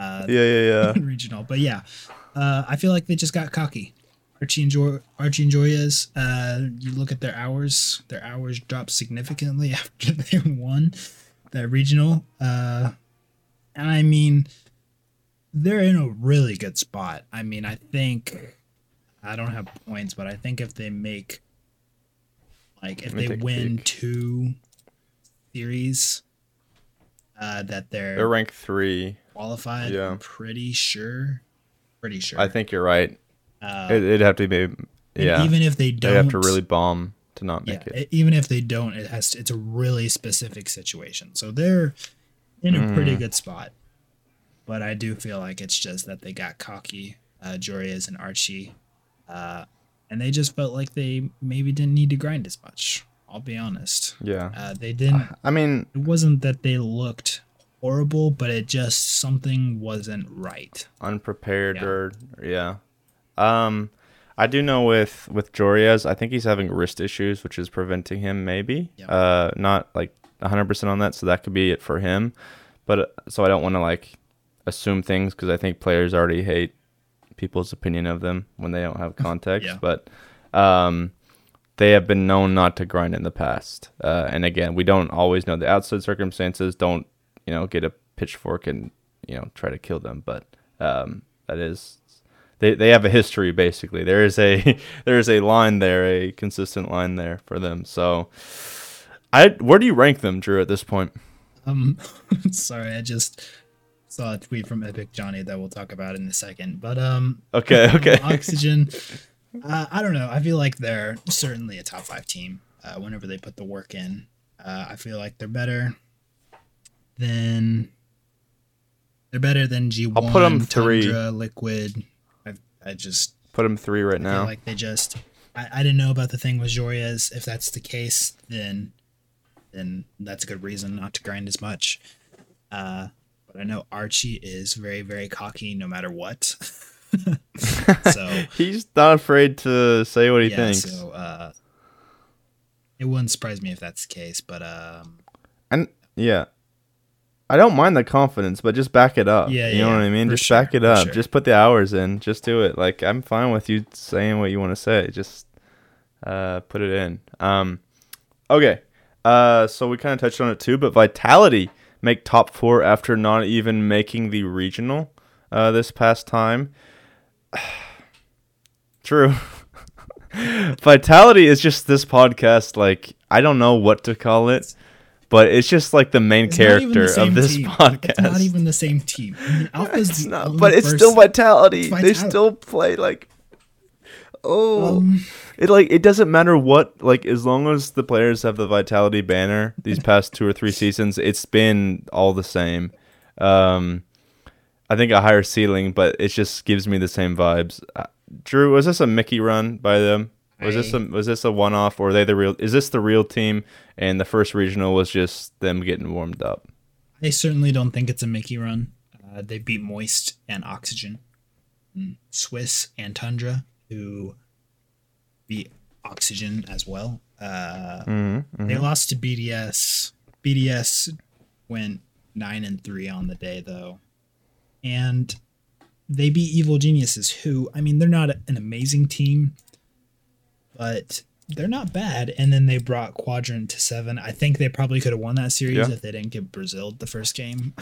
uh, Yeah, yeah, yeah. regional. But yeah, uh, I feel like they just got cocky. Archie and Joy, Archie and Joreuz. Uh, you look at their hours; their hours dropped significantly after they won that regional. Uh, and I mean, they're in a really good spot. I mean, I think I don't have points, but I think if they make like if they win two series, uh, that they're, They're ranked three. Qualified. Yeah. I'm pretty sure. Pretty sure. I think you're right. Uh, It, it'd have to be, yeah. Even if they don't, They have to really bomb to not yeah. make it. e- Even if they don't, it has. To, it's a really specific situation. So they're in a pretty Mm. good spot. But I do feel like it's just that they got cocky, uh, Joreuz and Archie, uh, and they just felt like they maybe didn't need to grind as much. I'll be honest. Yeah. Uh, they didn't. I mean, It wasn't that they looked horrible, but it just something wasn't right. unprepared Yeah. or yeah. Um, I do know with with Joreuz, I think he's having wrist issues, which is preventing him maybe. Yeah. Uh, not like 100 percent on that, so that could be it for him. But uh, so I don't want to like assume things because I think players already hate people's opinion of them when they don't have context. Yeah. But um, they have been known not to grind in the past. Uh, and again, we don't always know the outside circumstances. Don't you know get a pitchfork and you know try to kill them. But um, that is they they have a history basically. There is a there is a line there, a consistent line there for them. So. I, where do you rank them, Drew, at this point? Um, sorry, I just saw a tweet from EpicJonny that we'll talk about in a second. But um, Okay, okay. Oxygen. Uh, I don't know. I feel like they're certainly a top five team. Uh, whenever they put the work in, uh, I feel like they're better than they're better than G one. I'll put 'em three. Tundra, Liquid. I I just Put them three right now. like they just. I, I didn't know about the thing with Joreuz. If that's the case, then then that's a good reason not to grind as much. Uh, but I know Archie is very very cocky no matter what. so He's not afraid to say what he yeah, thinks. so uh, it wouldn't surprise me if that's the case. But um, And yeah. I don't mind the confidence, but just back it up. Yeah, You know what I mean? Just back it up. sure. Just put the hours in. Just do it. Like I'm fine with you saying what you want to say. Just uh put it in. Um okay. Uh so we kind of touched on it too, but Vitality make top 4 after not even making the regional uh this past time. True. Vitality is just this podcast like I don't know what to call it, but it's just like the main it's even the character of this team. podcast. It's not even the same team. I mean, Alpha's It's the not- but it's still Vitality. It's They still play like oh Um, it like it doesn't matter what like as long as the players have the Vitality banner these past two or three seasons, it's been all the same. Um I think a higher ceiling, but it just gives me the same vibes. Uh, Drew, was this a Mickey run by them? Was this I- a was this a one off or are they the real is this the real team and the first regional was just them getting warmed up? I certainly don't think it's a Mickey run. Uh, they beat Moist and Oxygen, Swiss and Tundra, who beat Oxygen as well. Uh, Mm-hmm. They lost to BDS. BDS went nine and three on the day though, and they beat Evil Geniuses, who I mean they're not an amazing team, but they're not bad. And then they brought Quadrant to seven. I think they probably could have won that series Yeah. if they didn't get Brazil the first game.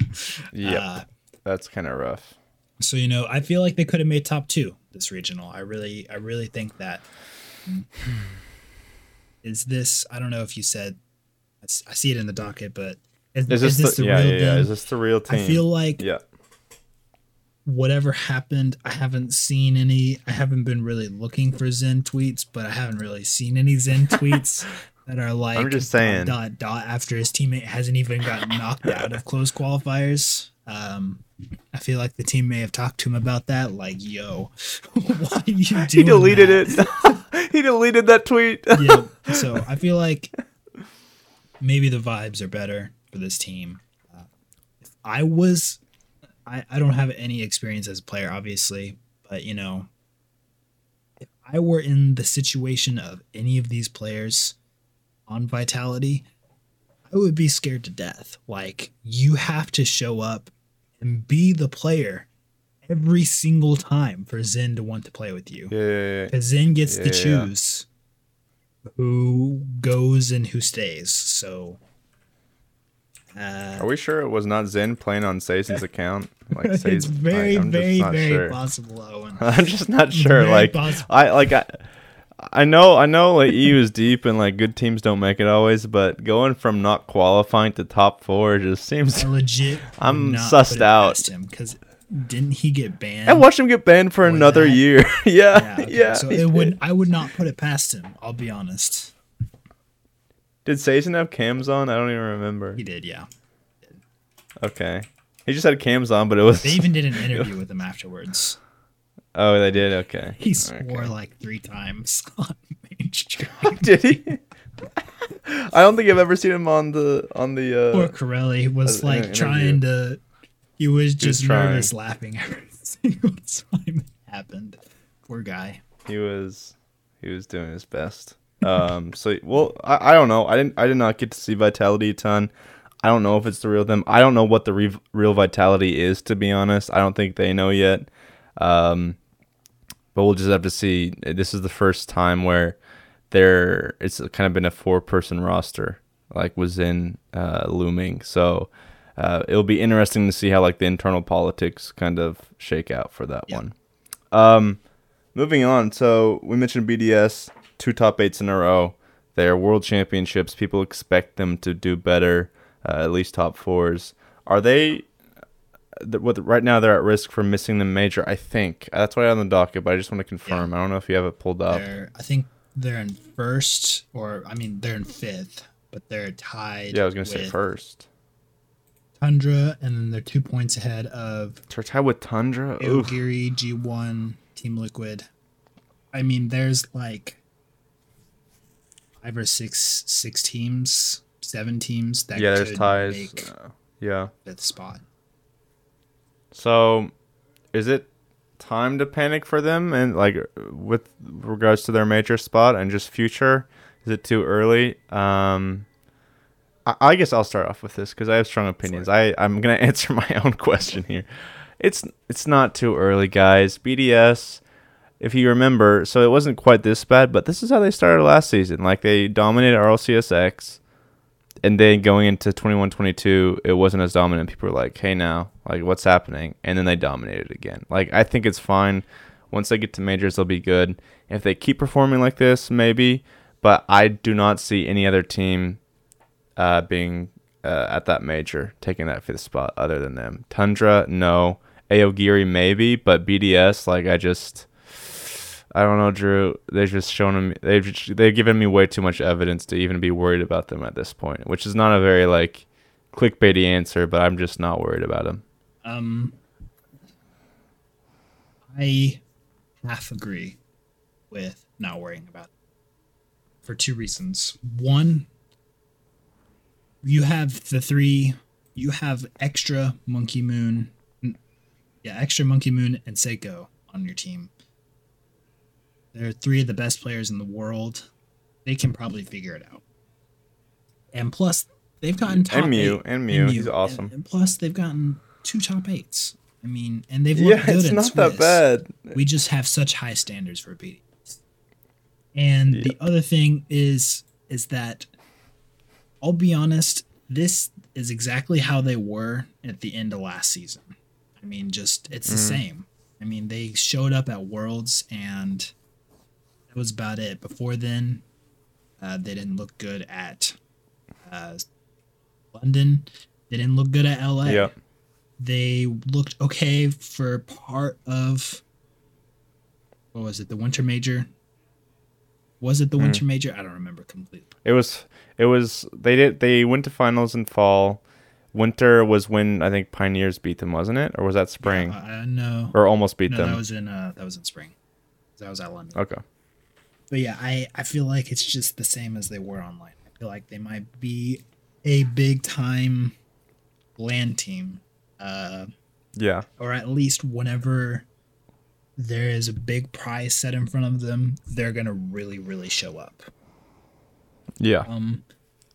yeah, Uh, That's kind of rough. so you know, I feel like they could have made top two this regional. I really, I really think that. Is this? I don't know if you said. I see it in the docket, but is, Is this, the, yeah, real yeah, yeah. Is this the real team? I feel like yeah. Whatever happened, I haven't seen any. I haven't been really looking for Zen tweets, but I haven't really seen any Zen tweets that are like. I'm just saying. Dot dot after his teammate hasn't even gotten knocked out of close qualifiers. Um, I feel like the team may have talked to him about that. Like, yo, why are you doing He deleted that? it. he deleted that tweet. yeah. So I feel like maybe the vibes are better for this team. Uh, if I was, I, I don't have any experience as a player, obviously, but you know, if I were in the situation of any of these players on Vitality, I would be scared to death. Like you have to show up and be the player every single time for Zen to want to play with you. Yeah, yeah, yeah. Because Zen gets to Yeah. choose who goes and who stays. So uh, Are we sure it was not Zen playing on Sazen's account? Like it's Saz- very, just very, very sure. possible, Owen. I'm just not sure. Like possible. I like I. I know, I know, like EU is deep and like good teams don't make it always, but going from not qualifying to top four just seems. I legit. I'm sussed out. past him because didn't he get banned? I watched him get banned for For another that? year. yeah, Yeah, okay, yeah. So it would. I would not put it past him. I'll be honest. Did Sazen have cams on? I don't even remember. He did. Yeah. Okay, he just had cams on, but it was. They even did an interview with him afterwards. oh, they did. Okay. He swore Okay. like three times on main stream. Did he? I don't think I've ever seen him on the on the. Poor Uh, Corelli was Uh, like trying to. He was just trying. nervous, laughing every single time it happened. Poor guy. he was he was doing his best. Um. So well, I, I don't know. I didn't I did not get to see Vitality a ton. I don't know if it's the real them. I don't know what the re- real Vitality is to be honest. I don't think they know yet. Um. But we'll just have to see. This is the first time where there it's kind of been a four person roster like was in uh, looming. So uh, it'll be interesting to see how like the internal politics kind of shake out for that Yeah. one. Um, moving on. So we mentioned BDS two top eights in a row. They are world championships. People expect them to do better, uh, at least top fours. Are they? th- What right now they're at risk for missing the major. I think that's why I'm on the docket, but I just want to confirm. I don't know if you have it pulled up. They're, I think they're in first, or I mean, they're in fifth, but they're tied. Yeah, I was gonna say first. Tundra, and then they're two points ahead of They're tied with Tundra. Oof. Aogiri, G1, Team Liquid. I mean, there's like five or six, six teams, seven teams that Yeah, there's ties. make Uh, yeah. fifth spot. So, is it time to panic for them and like with regards to their major spot and just future? Is it too early? Um, I, I guess I'll start off with this because I have strong opinions. I I'm gonna answer my own question here. It's it's not too early, guys. BDS. If you remember, so it wasn't quite this bad, but this is how they started last season. Like they dominated RLCSX, and then going into 21-22, it wasn't as dominant. People were like, "Hey, now, like, what's happening?" And then they dominated again. Like, I think it's fine. Once they get to majors, they'll be good. If they keep performing like this, maybe. But I do not see any other team uh, being uh, at that major, taking that fifth spot, other than them. Tundra, no. Aogiri, maybe. But BDS, like, I just. I don't know, Drew. They've just shown them. They've just, they've given me way too much evidence to even be worried about them at this point, which is not a very like clickbaity answer, but I'm just not worried about them. Um, I half agree with not worrying about for two reasons. One, you have the three, you have extra MonkeyM00n, yeah, extra MonkeyM00n and Seikoo on your team. They're three of the best players in the world. They can probably figure it out. And plus, they've gotten top And Mew, eight- and Mew, he's awesome. and plus, they've gotten two top eights. I mean, and they've Yeah, looked good it's not that bad. We just have such high standards for BDS. And the other thing is is that I'll be honest, this is exactly how they were at the end of last season. I mean, just it's the mm-hmm. same. I mean, they showed up at Worlds and that was about it. Before then, uh, they didn't look good at uh, London. They didn't look good at LA Yeah. they looked okay for part of what was it the winter major was it the winter major i don't remember completely It was it was they did they went to finals in fall. Winter was when I think Pioneers beat them, wasn't it? Or was that spring? uh, no or almost beat no them? that was in uh that was in spring that was at london okay. But yeah i i feel like it's just the same as they were online i feel like they might be a big time LAN team uh Yeah. or at least whenever there is a big prize set in front of them, they're gonna really, really show up. Yeah. Um,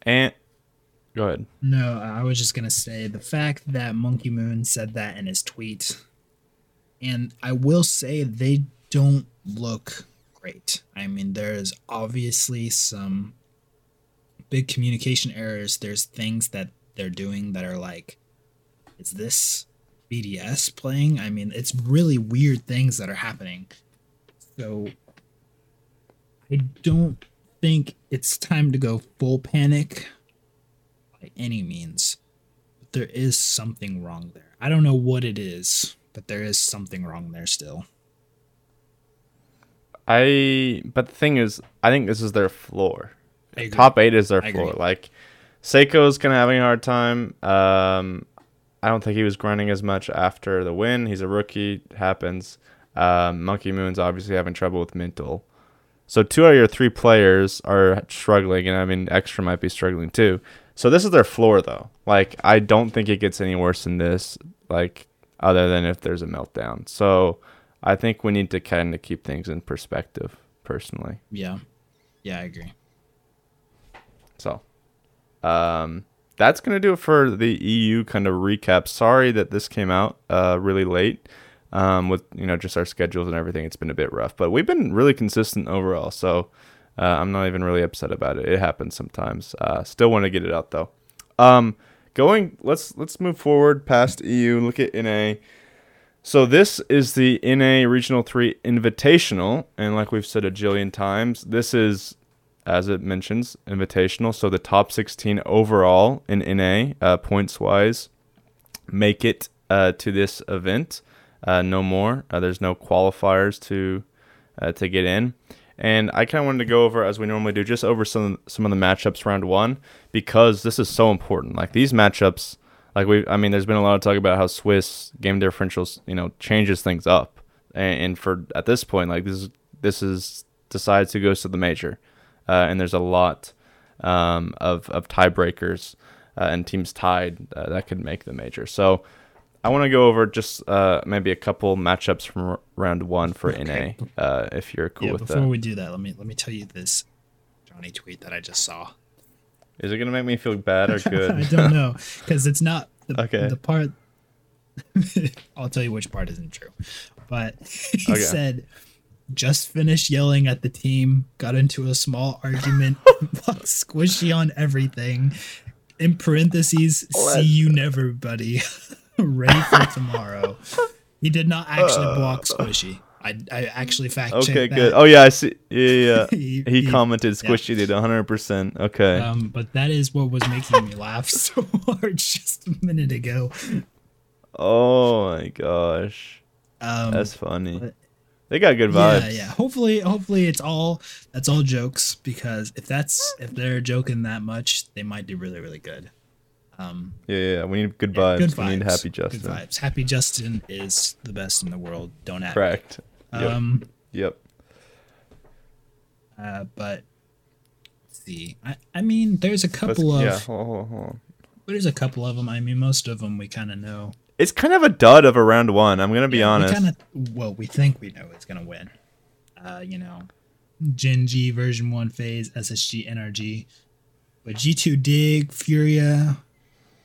And go ahead. no, I was just gonna say the fact that MonkeyM00n said that in his tweet, and I will say they don't look great. I mean, there's obviously some big communication errors. There's things that they're doing that are like, is this BDS playing? I mean, it's really weird things that are happening. So I don't think it's time to go full panic by any means. But there is something wrong there. I don't know what it is, but there is something wrong there still. I but the thing is, I think this is their floor. Top eight is their I floor. agree. Like Seikoo's kind of having a hard time. Um, I don't think he was grinding as much after the win. He's a rookie. Happens. Um, MonkeyM00n's obviously having trouble with mental. So two out of your three players are struggling, and I mean extra might be struggling too. So this is their floor, though. Like I don't think it gets any worse than this. Like other than if there's a meltdown. So I think we need to kind of keep things in perspective, personally. Yeah. Yeah, I agree. So, um, that's gonna do it for the EU kind of recap. Sorry that this came out uh, really late. Um, with you know just our schedules and everything, it's been a bit rough, but we've been really consistent overall. So uh, I'm not even really upset about it. It happens sometimes. Uh, still want to get it out though. Um, going, let's let's move forward past EU. Look at NA. So this is the NA Regional 3 Invitational, and like we've said a jillion times, this is, as it mentions, invitational. So the top 16 overall in NA, uh, points wise, make it uh, to this event. Uh, no more. Uh, there's no qualifiers to uh, to get in. And I kind of wanted to go over, as we normally do, just over some some of the matchups round one because this is so important. Like these matchups, like we, I mean, there's been a lot of talk about how Swiss game differentials, you know, changes things up. And, and for at this point, like this is this is decides who goes to the major, uh, and there's a lot um, of of tiebreakers uh, and teams tied uh, that could make the major. So. I want to go over just uh, maybe a couple matchups from round one for Okay. NA, uh, if you're cool yeah, with before that. we do that, let me let me tell you this Johnny tweet that I just saw. Is it gonna make me feel bad or good? I don't know because it's not the, Okay. the part. I'll tell you which part isn't true, but he Okay. said just finished yelling at the team, got into a small argument, blocked squishy on everything. In parentheses, see you never, buddy. Ready for tomorrow. He did not actually block uh. squishy. I, I actually fact checked okay, that. good. Oh yeah, I see. Yeah, yeah. yeah. He- he, commented yeah. squishy did 100. percent Okay. Um, but that is what was making me laugh so hard just a minute ago. oh my gosh, Um, that's funny. but- They got good yeah, vibes. yeah. Yeah. Hopefully, hopefully it's all that's all jokes because if that's if they're joking that much, they might do really, really good. Um, yeah, yeah. We need good yeah, vibes. good vibes. We need happy Justin. Good vibes. Happy Justin is the best in the world. Don't act. Correct. Yep. Um, yep. uh, but let's see. I, I mean, there's a couple of yeah. Hold hold hold there's a couple of them. I mean, most of them we kind of know. It's kind of a dud of a round one. I'm gonna be Yeah, honest. We kind of well, we think we know it's gonna win. Uh, you know, Gen G version one FaZe, SSG NRG, but G two Dig, Furia,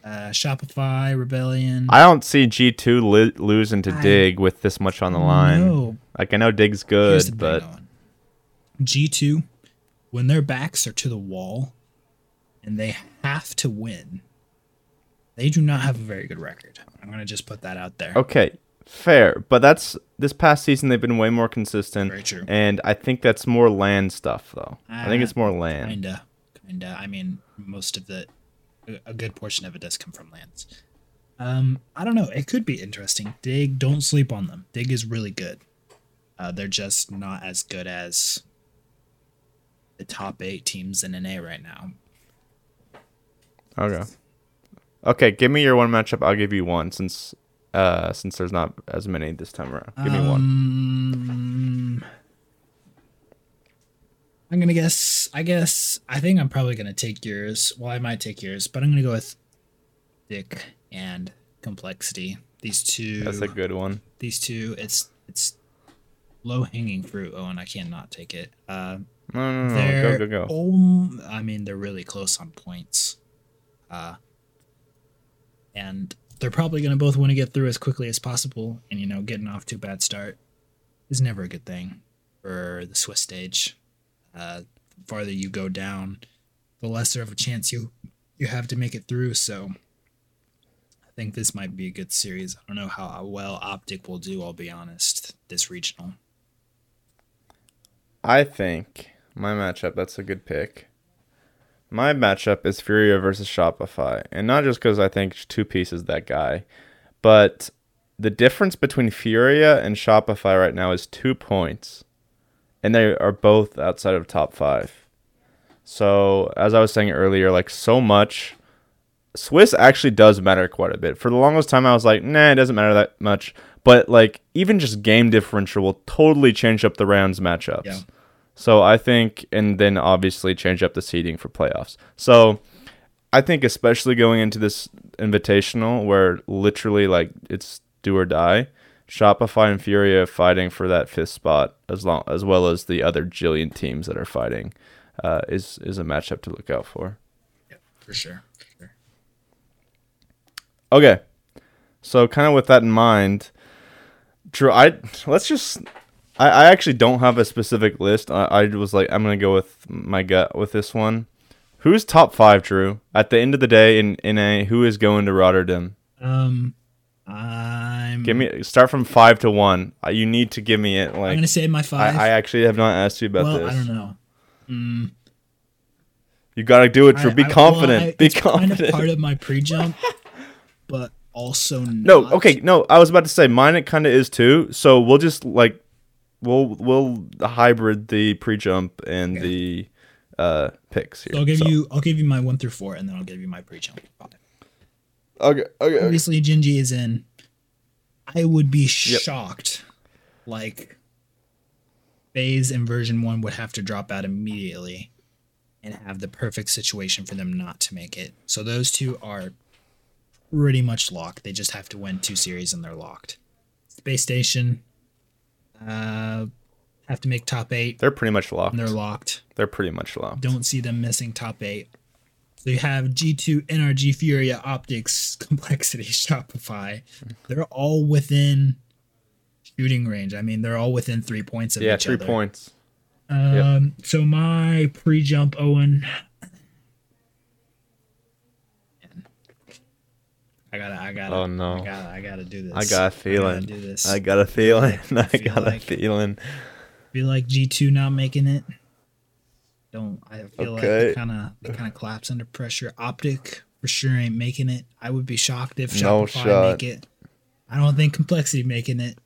uh, Shopify, Rebellion. I don't see G2 li- losing to I- Dig with this much on the line. No, Like I know Dig's good, but G two, when their backs are to the wall, and they have to win, they do not have a very good record. I'm gonna just put that out there. okay, fair. But that's this past season they've been way more consistent. Very true. And I think that's more LAN stuff though. I think Uh, it's more LAN. Kinda, kinda. I mean, most of the, a- good portion of it does come from LANs. Um, I don't know. It could be interesting. Dig, don't sleep on them. Dig is really good. Uh, they're just not as good as the top eight teams in NA right now. Okay. Okay, give me your one matchup. I'll give you one since uh since there's not as many this time around. Give me one. I'm gonna guess. I guess. I think I'm probably gonna take yours. Well, I might take yours, but I'm gonna go with Dig and Complexity. These two. That's a good one. these two. It's it's low hanging fruit. Oh, and I cannot take it. Uh, No, no, no, no. Go, go, go. om- I mean, they're really close on points. Uh, and they're probably going to both want to get through as quickly as possible. And, you know, getting off to a bad start is never a good thing for the Swiss stage. Uh, the farther you go down, the lesser of a chance you, you have to make it through. So I think this might be a good series. I don't know how well Optic will do, I'll be honest, this regional. I think my matchup, that's a good pick. My matchup is Furia versus Shopify. And not just because I think two pieces that guy, but the difference between Furia and Shopify right now is two points. And they are both outside of top five. So, as I was saying earlier, like so much, Swiss actually does matter quite a bit. For the longest time, I was like, nah, it doesn't matter that much. But, like, even just game differential will totally change up the rounds matchups. Yeah. So I think, and then obviously change up the seeding for playoffs. So I think, especially going into this invitational where literally like it's do or die, Shopify and Furia fighting for that fifth spot as long as well as the other jillion teams that are fighting uh, is is a matchup to look out for. For sure. For sure. Okay, so kind of with that in mind, Drew, I let's just. I, I actually don't have a specific list. I, I was like, I'm gonna go with my gut with this one. Who's top five, Drew? At the end of the day, in in a who is going to Rotterdam? Um, I'm. Give me start from five to one. Uh, You need to give me it. I'm gonna say my five. I actually have not asked you about well, this. I don't know. Mm, You gotta do it, Drew. Be I- well, confident. I- Be it's Kind of part of my pre-jump, but also No, not. okay, no. I was about to say mine. It kind of is too. So we'll just like we'll we'll hybrid the pre jump and Okay. the uh picks here. So I'll give So- you. I'll give you my one through four, and then I'll give you my pre-jump. Okay, okay, okay. Obviously, Gen.G is in. I would be shocked, like FaZe and version one would have to drop out immediately, and have the perfect situation for them not to make it. So those two are pretty much locked. They just have to win two series, and they're locked. Space Station, uh, have to make top eight, They're pretty much locked. they're locked. They're pretty much locked. Don't see them missing top eight. So you have G2, NRG, Furia, Optics, Complexity, Shopify. They're all within shooting range. I mean, they're all within three points of yeah, each three other. points. Um, so my pre-jump, Owen. I gotta, I gotta, Oh, no. I gotta, I gotta do this. I got a feeling. I gotta do this. I got a feeling. I got a feeling. feel like G two not making it. Don't I feel like Okay. they kind of they kind of collapse under pressure. Optic for sure ain't making it. I would be shocked if No Shopify shot. make it. I don't think Complexity making it.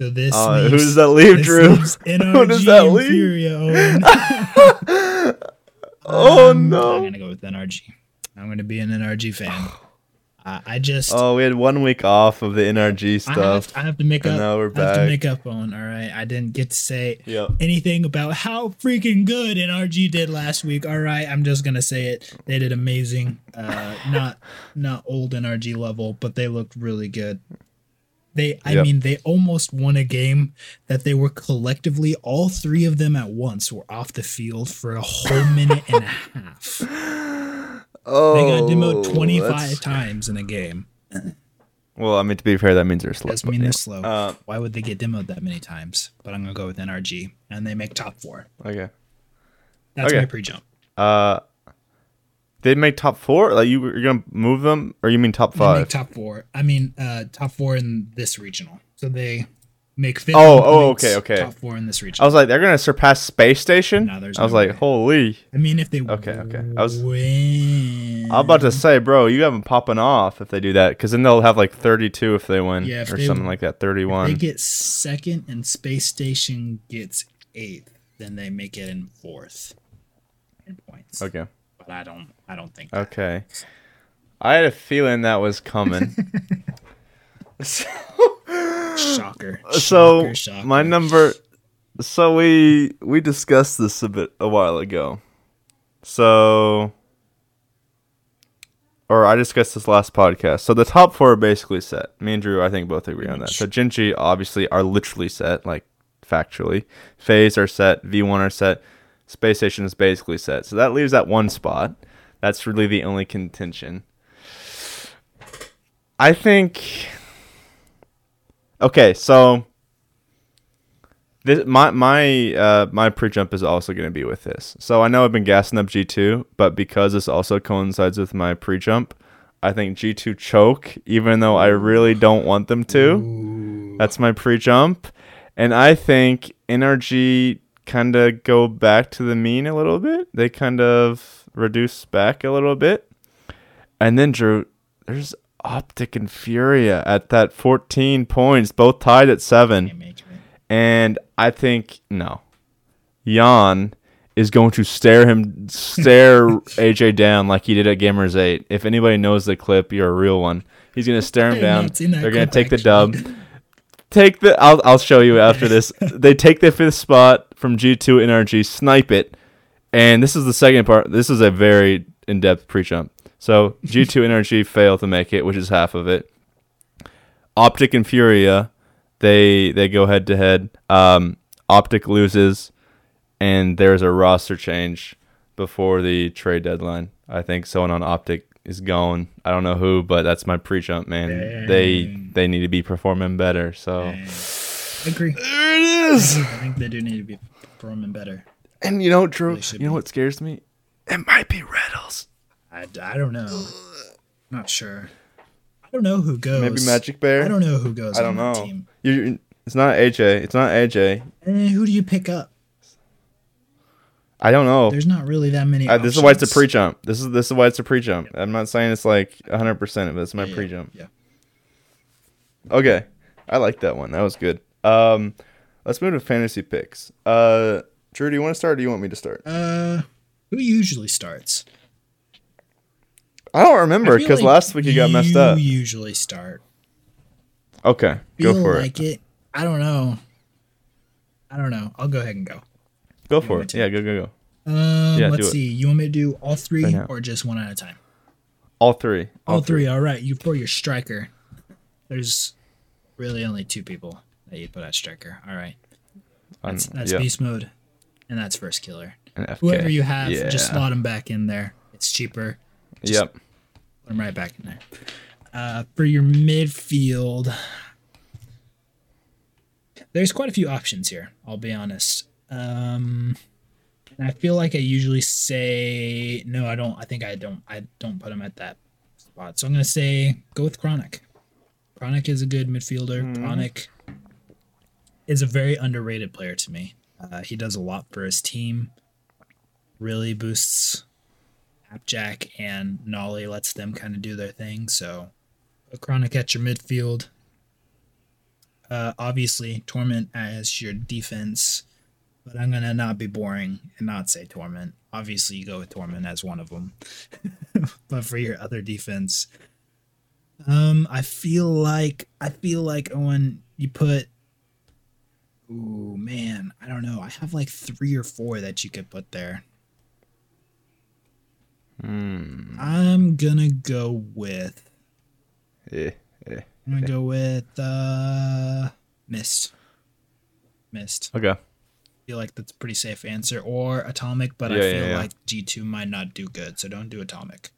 So this Uh, who does that leave, Drew? leaves Who does that leave? Oh no! I'm gonna go with NRG. I'm gonna be an NRG fan. I I just Oh, we had one week off of the NRG I stuff. have, I have to make and up. now we're back. I have to make up on. All right, I didn't get to say Yep. anything about how freaking good NRG did last week. All right, I'm just gonna say it. They did amazing. Uh, not not old NRG level, but they looked really good. They, I Yep. mean, they almost won a game that they were collectively, all three of them at once, were off the field for a whole minute and a half. Oh, They got demoed 25 that's- times in a game. Well, I mean, to be fair, that means they're slow. Doesn't mean they're slow. Uh, Why would they get demoed that many times? But I'm gonna go with NRG, and they make top four. okay. That's Okay. my pre-jump. Uh, they make top four. Like you, you're gonna move them, or you mean top They five? make top four. I mean, uh, top four in this regional. So they make fifth. Oh, oh, okay, okay. Top four in this region. I was like, they're gonna surpass Space Station. No, there's I was no like, way. holy. I mean, if they Okay, okay. I was- win, I'm about to say, bro, you have them popping off if they do that, because then they'll have like 32 if they win, Yeah, if or they- something like that, 31. they get second, and Space Station gets eighth. Then they make it in fourth in points. Okay, But I don't. I don't think. okay. I had a feeling that was coming. Shocker. so Shocker, shocker. my number so we we discussed this a bit a while ago so or i discussed this last podcast so the top four are basically set me and drew i think both agree on that so Gen.G obviously are literally set like factually. FaZe are set, V1 are set, Space Station is basically set. So that leaves that one spot. That's really the only contention. I think. Okay, so this my my uh my pre jump is also going to be with this. So I know I've been gassing up G two, but because this also coincides with my pre jump, I think G two choke, even though I really don't want them to. Ooh. That's my pre jump, and I think NRG kind of go back to the mean a little bit. They kind of reduce back a little bit, and then Drew, there's Optic and Furia at that 14 points, both tied at seven. Can't make it. And I think no, Jan is going to stare him, stare AJ down like he did at Gamers Eight. If anybody knows the clip, you're a real one. He's gonna stare him down. not seen that They're gonna take the dub. Take the. I'll I'll show you after this. they take the fifth spot from G two NRG, snipe it, and this is the second part. This is a very in depth pre jump. So G two Energy fail to make it, which is half of it. Optic and Furia, they they go head to head. Um, Optic loses, and there's a roster change before the trade deadline. I think someone on Optic is going. I don't know who, but that's my pre jump, man. They Dang. they need to be performing better. So Dang. I agree. there it is. I think they do need to be performing better. And you know, Drew, you know be. what scares me? It might be Riddles. I, I don't know. Not sure. I don't know who goes. Maybe MaJicBear. I don't know who goes I don't on know. team. You, it's not AJ. It's not AJ. Eh, who do you pick up? I don't know. There's not really that many. Uh, this is why it's a pre jump. This is this is why it's a pre jump. I'm not saying it's like 100 percent of. It's my Yeah, pre jump. Yeah. Okay, I like that one. That was good. Um, let's move to fantasy picks. Uh, Drew, do you want to start? or Do you want me to start? Uh, who usually starts? I don't remember because like last week you got messed up. We usually start. Okay, go for like it. it. I don't know. I don't know. I'll go ahead and go. Go you for it. Yeah, go go go. Um, Yeah, let's it. see. You want me to do all three Right or just one at a time? All three. All, three. All right. You for your striker. There's really only two people that you put at striker. All right. Um, That's, that's yeah, beast mode, and that's Firstkiller. Whoever you have, Yeah. just slot them back in there. It's cheaper. Just- Yep. Put them right back in there. Uh, for your midfield, there's quite a few options here. I'll be honest. Um, and I feel like I usually say no. I don't. I think I don't. I don't put him at that spot. So I'm gonna say go with Chronic. Chronic is a good midfielder. Chronic is a very underrated player to me. Uh, he does a lot for his team. Really boosts Appjack and Nolly lets them kind of do their thing. So, a Chronic at your midfield. Uh, obviously, Torment as your defense, but I'm gonna not be boring and not say Torment. Obviously, you go with Torment as one of them, but for your other defense, um, I feel like I feel like Owen, you put. Ooh man, I don't know. I have like three or four that you could put there. Hmm. I'm gonna go with Yeah. Yeah. I'm gonna go with uh Mist. Mist. Okay. I feel like that's a pretty safe answer. Or Atomic, but I feel yeah, yeah. like G two might not do good, so don't do Atomic.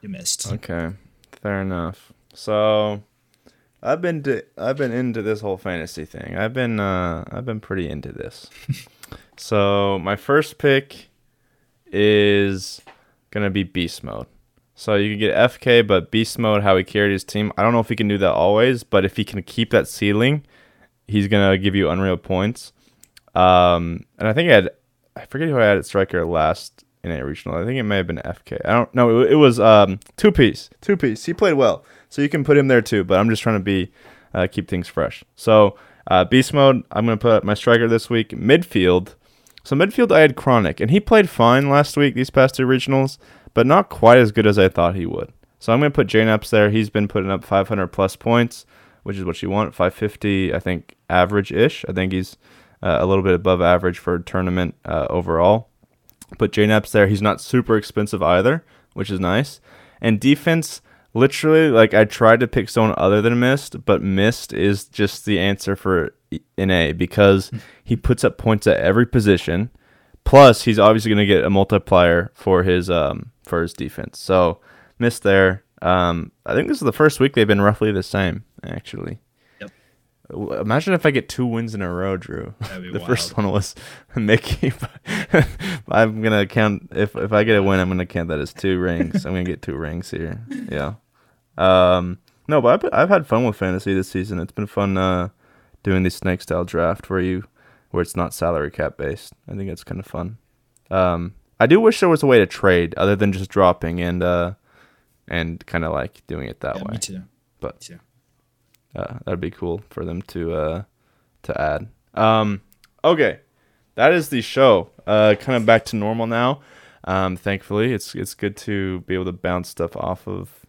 You missed. Okay, fair enough. So, I've been to, I've been into this whole fantasy thing. I've been uh I've been pretty into this. so my first pick is gonna be beast mode. So you can get FK, but beast mode, how he carried his team. I don't know if he can do that always, but if he can keep that ceiling, he's gonna give you unreal points. Um, and I think I had I forget who I had at striker last in a regional. I think it may have been FK. I don't know. It, it was um two piece, two piece. He played well, so you can put him there too. But I'm just trying to be uh, keep things fresh. So uh, beast mode. I'm gonna put my striker this week. Midfield. So midfield, I had Chronic, and he played fine last week. These past two regionals, but not quite as good as I thought he would. So I'm gonna put Janaps there. He's been putting up 500 plus points, which is what you want. 550, I think, average ish. I think he's uh, a little bit above average for a tournament uh, overall. Put Janaps there. He's not super expensive either, which is nice. And defense, literally, like I tried to pick someone other than Mist, but Mist is just the answer for in A because he puts up points at every position. Plus, he's obviously going to get a multiplier for his um for his defense. So missed there. Um, I think this is the first week they've been roughly the same actually. Yep. Imagine if I get two wins in a row, Drew. The wild. first one was Mickey. I'm gonna count if if I get a win, I'm gonna count that as two rings. I'm gonna get two rings here. Yeah. Um. No, but I've, I've had fun with fantasy this season. It's been fun uh, doing this snake style draft where you where it's not salary cap based. I think that's kind of fun. Um. I do wish there was a way to trade other than just dropping and uh and kind of like doing it that Yeah, way. me too. But Me too. uh, that'd be cool for them to uh, to add. Um, okay, that is the show. Uh, kind of back to normal now. Um, thankfully, it's it's good to be able to bounce stuff off of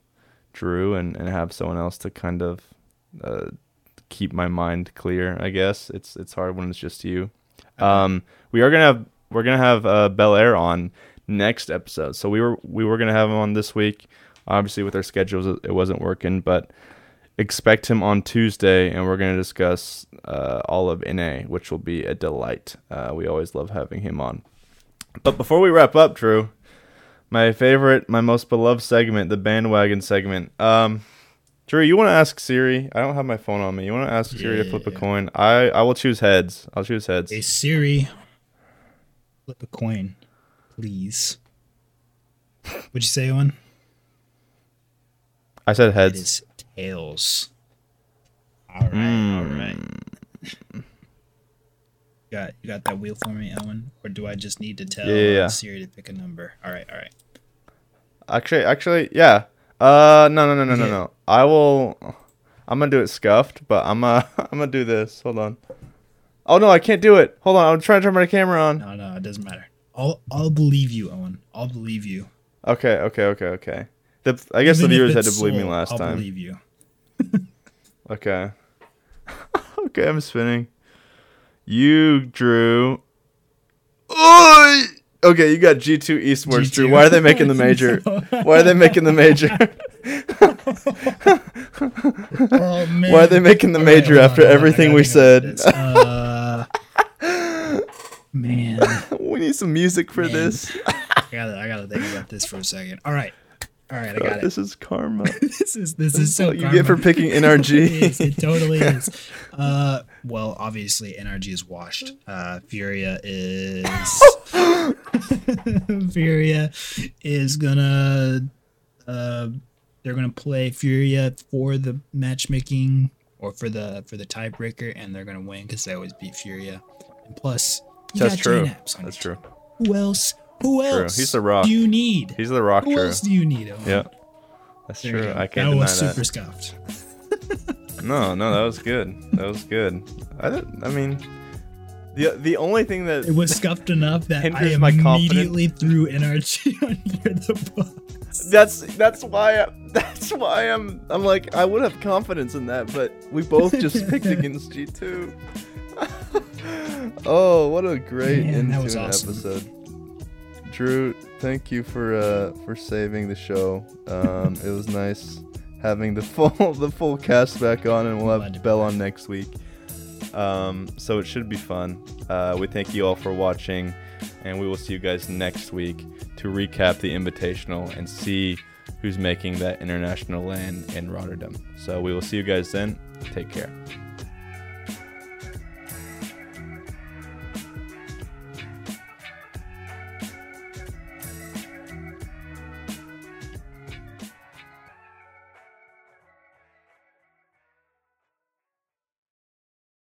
Drew and, and have someone else to kind of uh, keep my mind clear. I guess it's it's hard when it's just you. Um, we are gonna have we're gonna have uh, Bel Air on next episode. So we were we were gonna have him on this week. Obviously, with our schedules, it- wasn't working, but expect him on Tuesday, and we're going to discuss uh, all of NA, which will be a delight. Uh, we always love having him on. But before we wrap up, Drew, my favorite, my most beloved segment, the bandwagon segment. Um, Drew, you want to ask Siri? I don't have my phone on me. You want to ask Siri to flip a coin? I I will choose heads. I'll choose heads. Hey Siri, flip a coin, please. What'd you say, Owen? I said heads. is tails. All right, all right. Got you got that wheel for me, Owen, or do I just need to tell Yeah, yeah, yeah. uh, Siri to pick a number? All right, all right. Actually, actually, yeah. Uh, no, no, no, no, no, no. I will. I'm gonna do it scuffed, but I'm uh, I'm gonna do this. Hold on. Oh no, I can't do it. Hold on, I'm trying to turn my camera on. No, no, it doesn't matter. I'll I'll believe you, Owen. I'll believe you. Okay, okay, okay, okay. The I guess Even the viewers had to believe me sold, last I'll time. believe you. Okay. okay, I'm spinning. You drew. Okay, you got G2 eastwards, Drew. G2. Why are they making the major? Why are they making the major? Oh. Why are they making the All right, major hold after on, everything we said? Uh, man, we need some music for Man. this. I gotta I gotta think about this for a second. All right, all right, I got it. This is karma. This is this is so what you get for picking it, NRG. is, it totally is. Uh, well, obviously, NRG is washed. Uh, Furia is Furia is gonna uh, they're gonna play Furia for the matchmaking or for the for the tiebreaker, and they're gonna win because they always beat Furia. And plus, you That's got true. On That's your true. team. Who else? Who True. else? He's the rock. Do you need? He's the rock, Who Drew. else do you need? Owen? Yeah, that's There true. I can't that deny was that. super scuffed. No, no, that was good. That was good. I I mean, the the only thing that It was scuffed enough that I immediately threw NRG under the bus. that's that's why I, that's why I'm I'm like I would have confidence in that, but we both just picked against G two. oh, what a great Man, was an awesome. episode. Drew, thank you for uh for saving the show. Um, it was nice having the full the full cast back on, and we'll have Bell on next week. Um, so it should be fun. Uh, we thank you all for watching, and we will see you guys next week to recap the Invitational and see who's making that international land in Rotterdam. So we will see you guys then. Take care.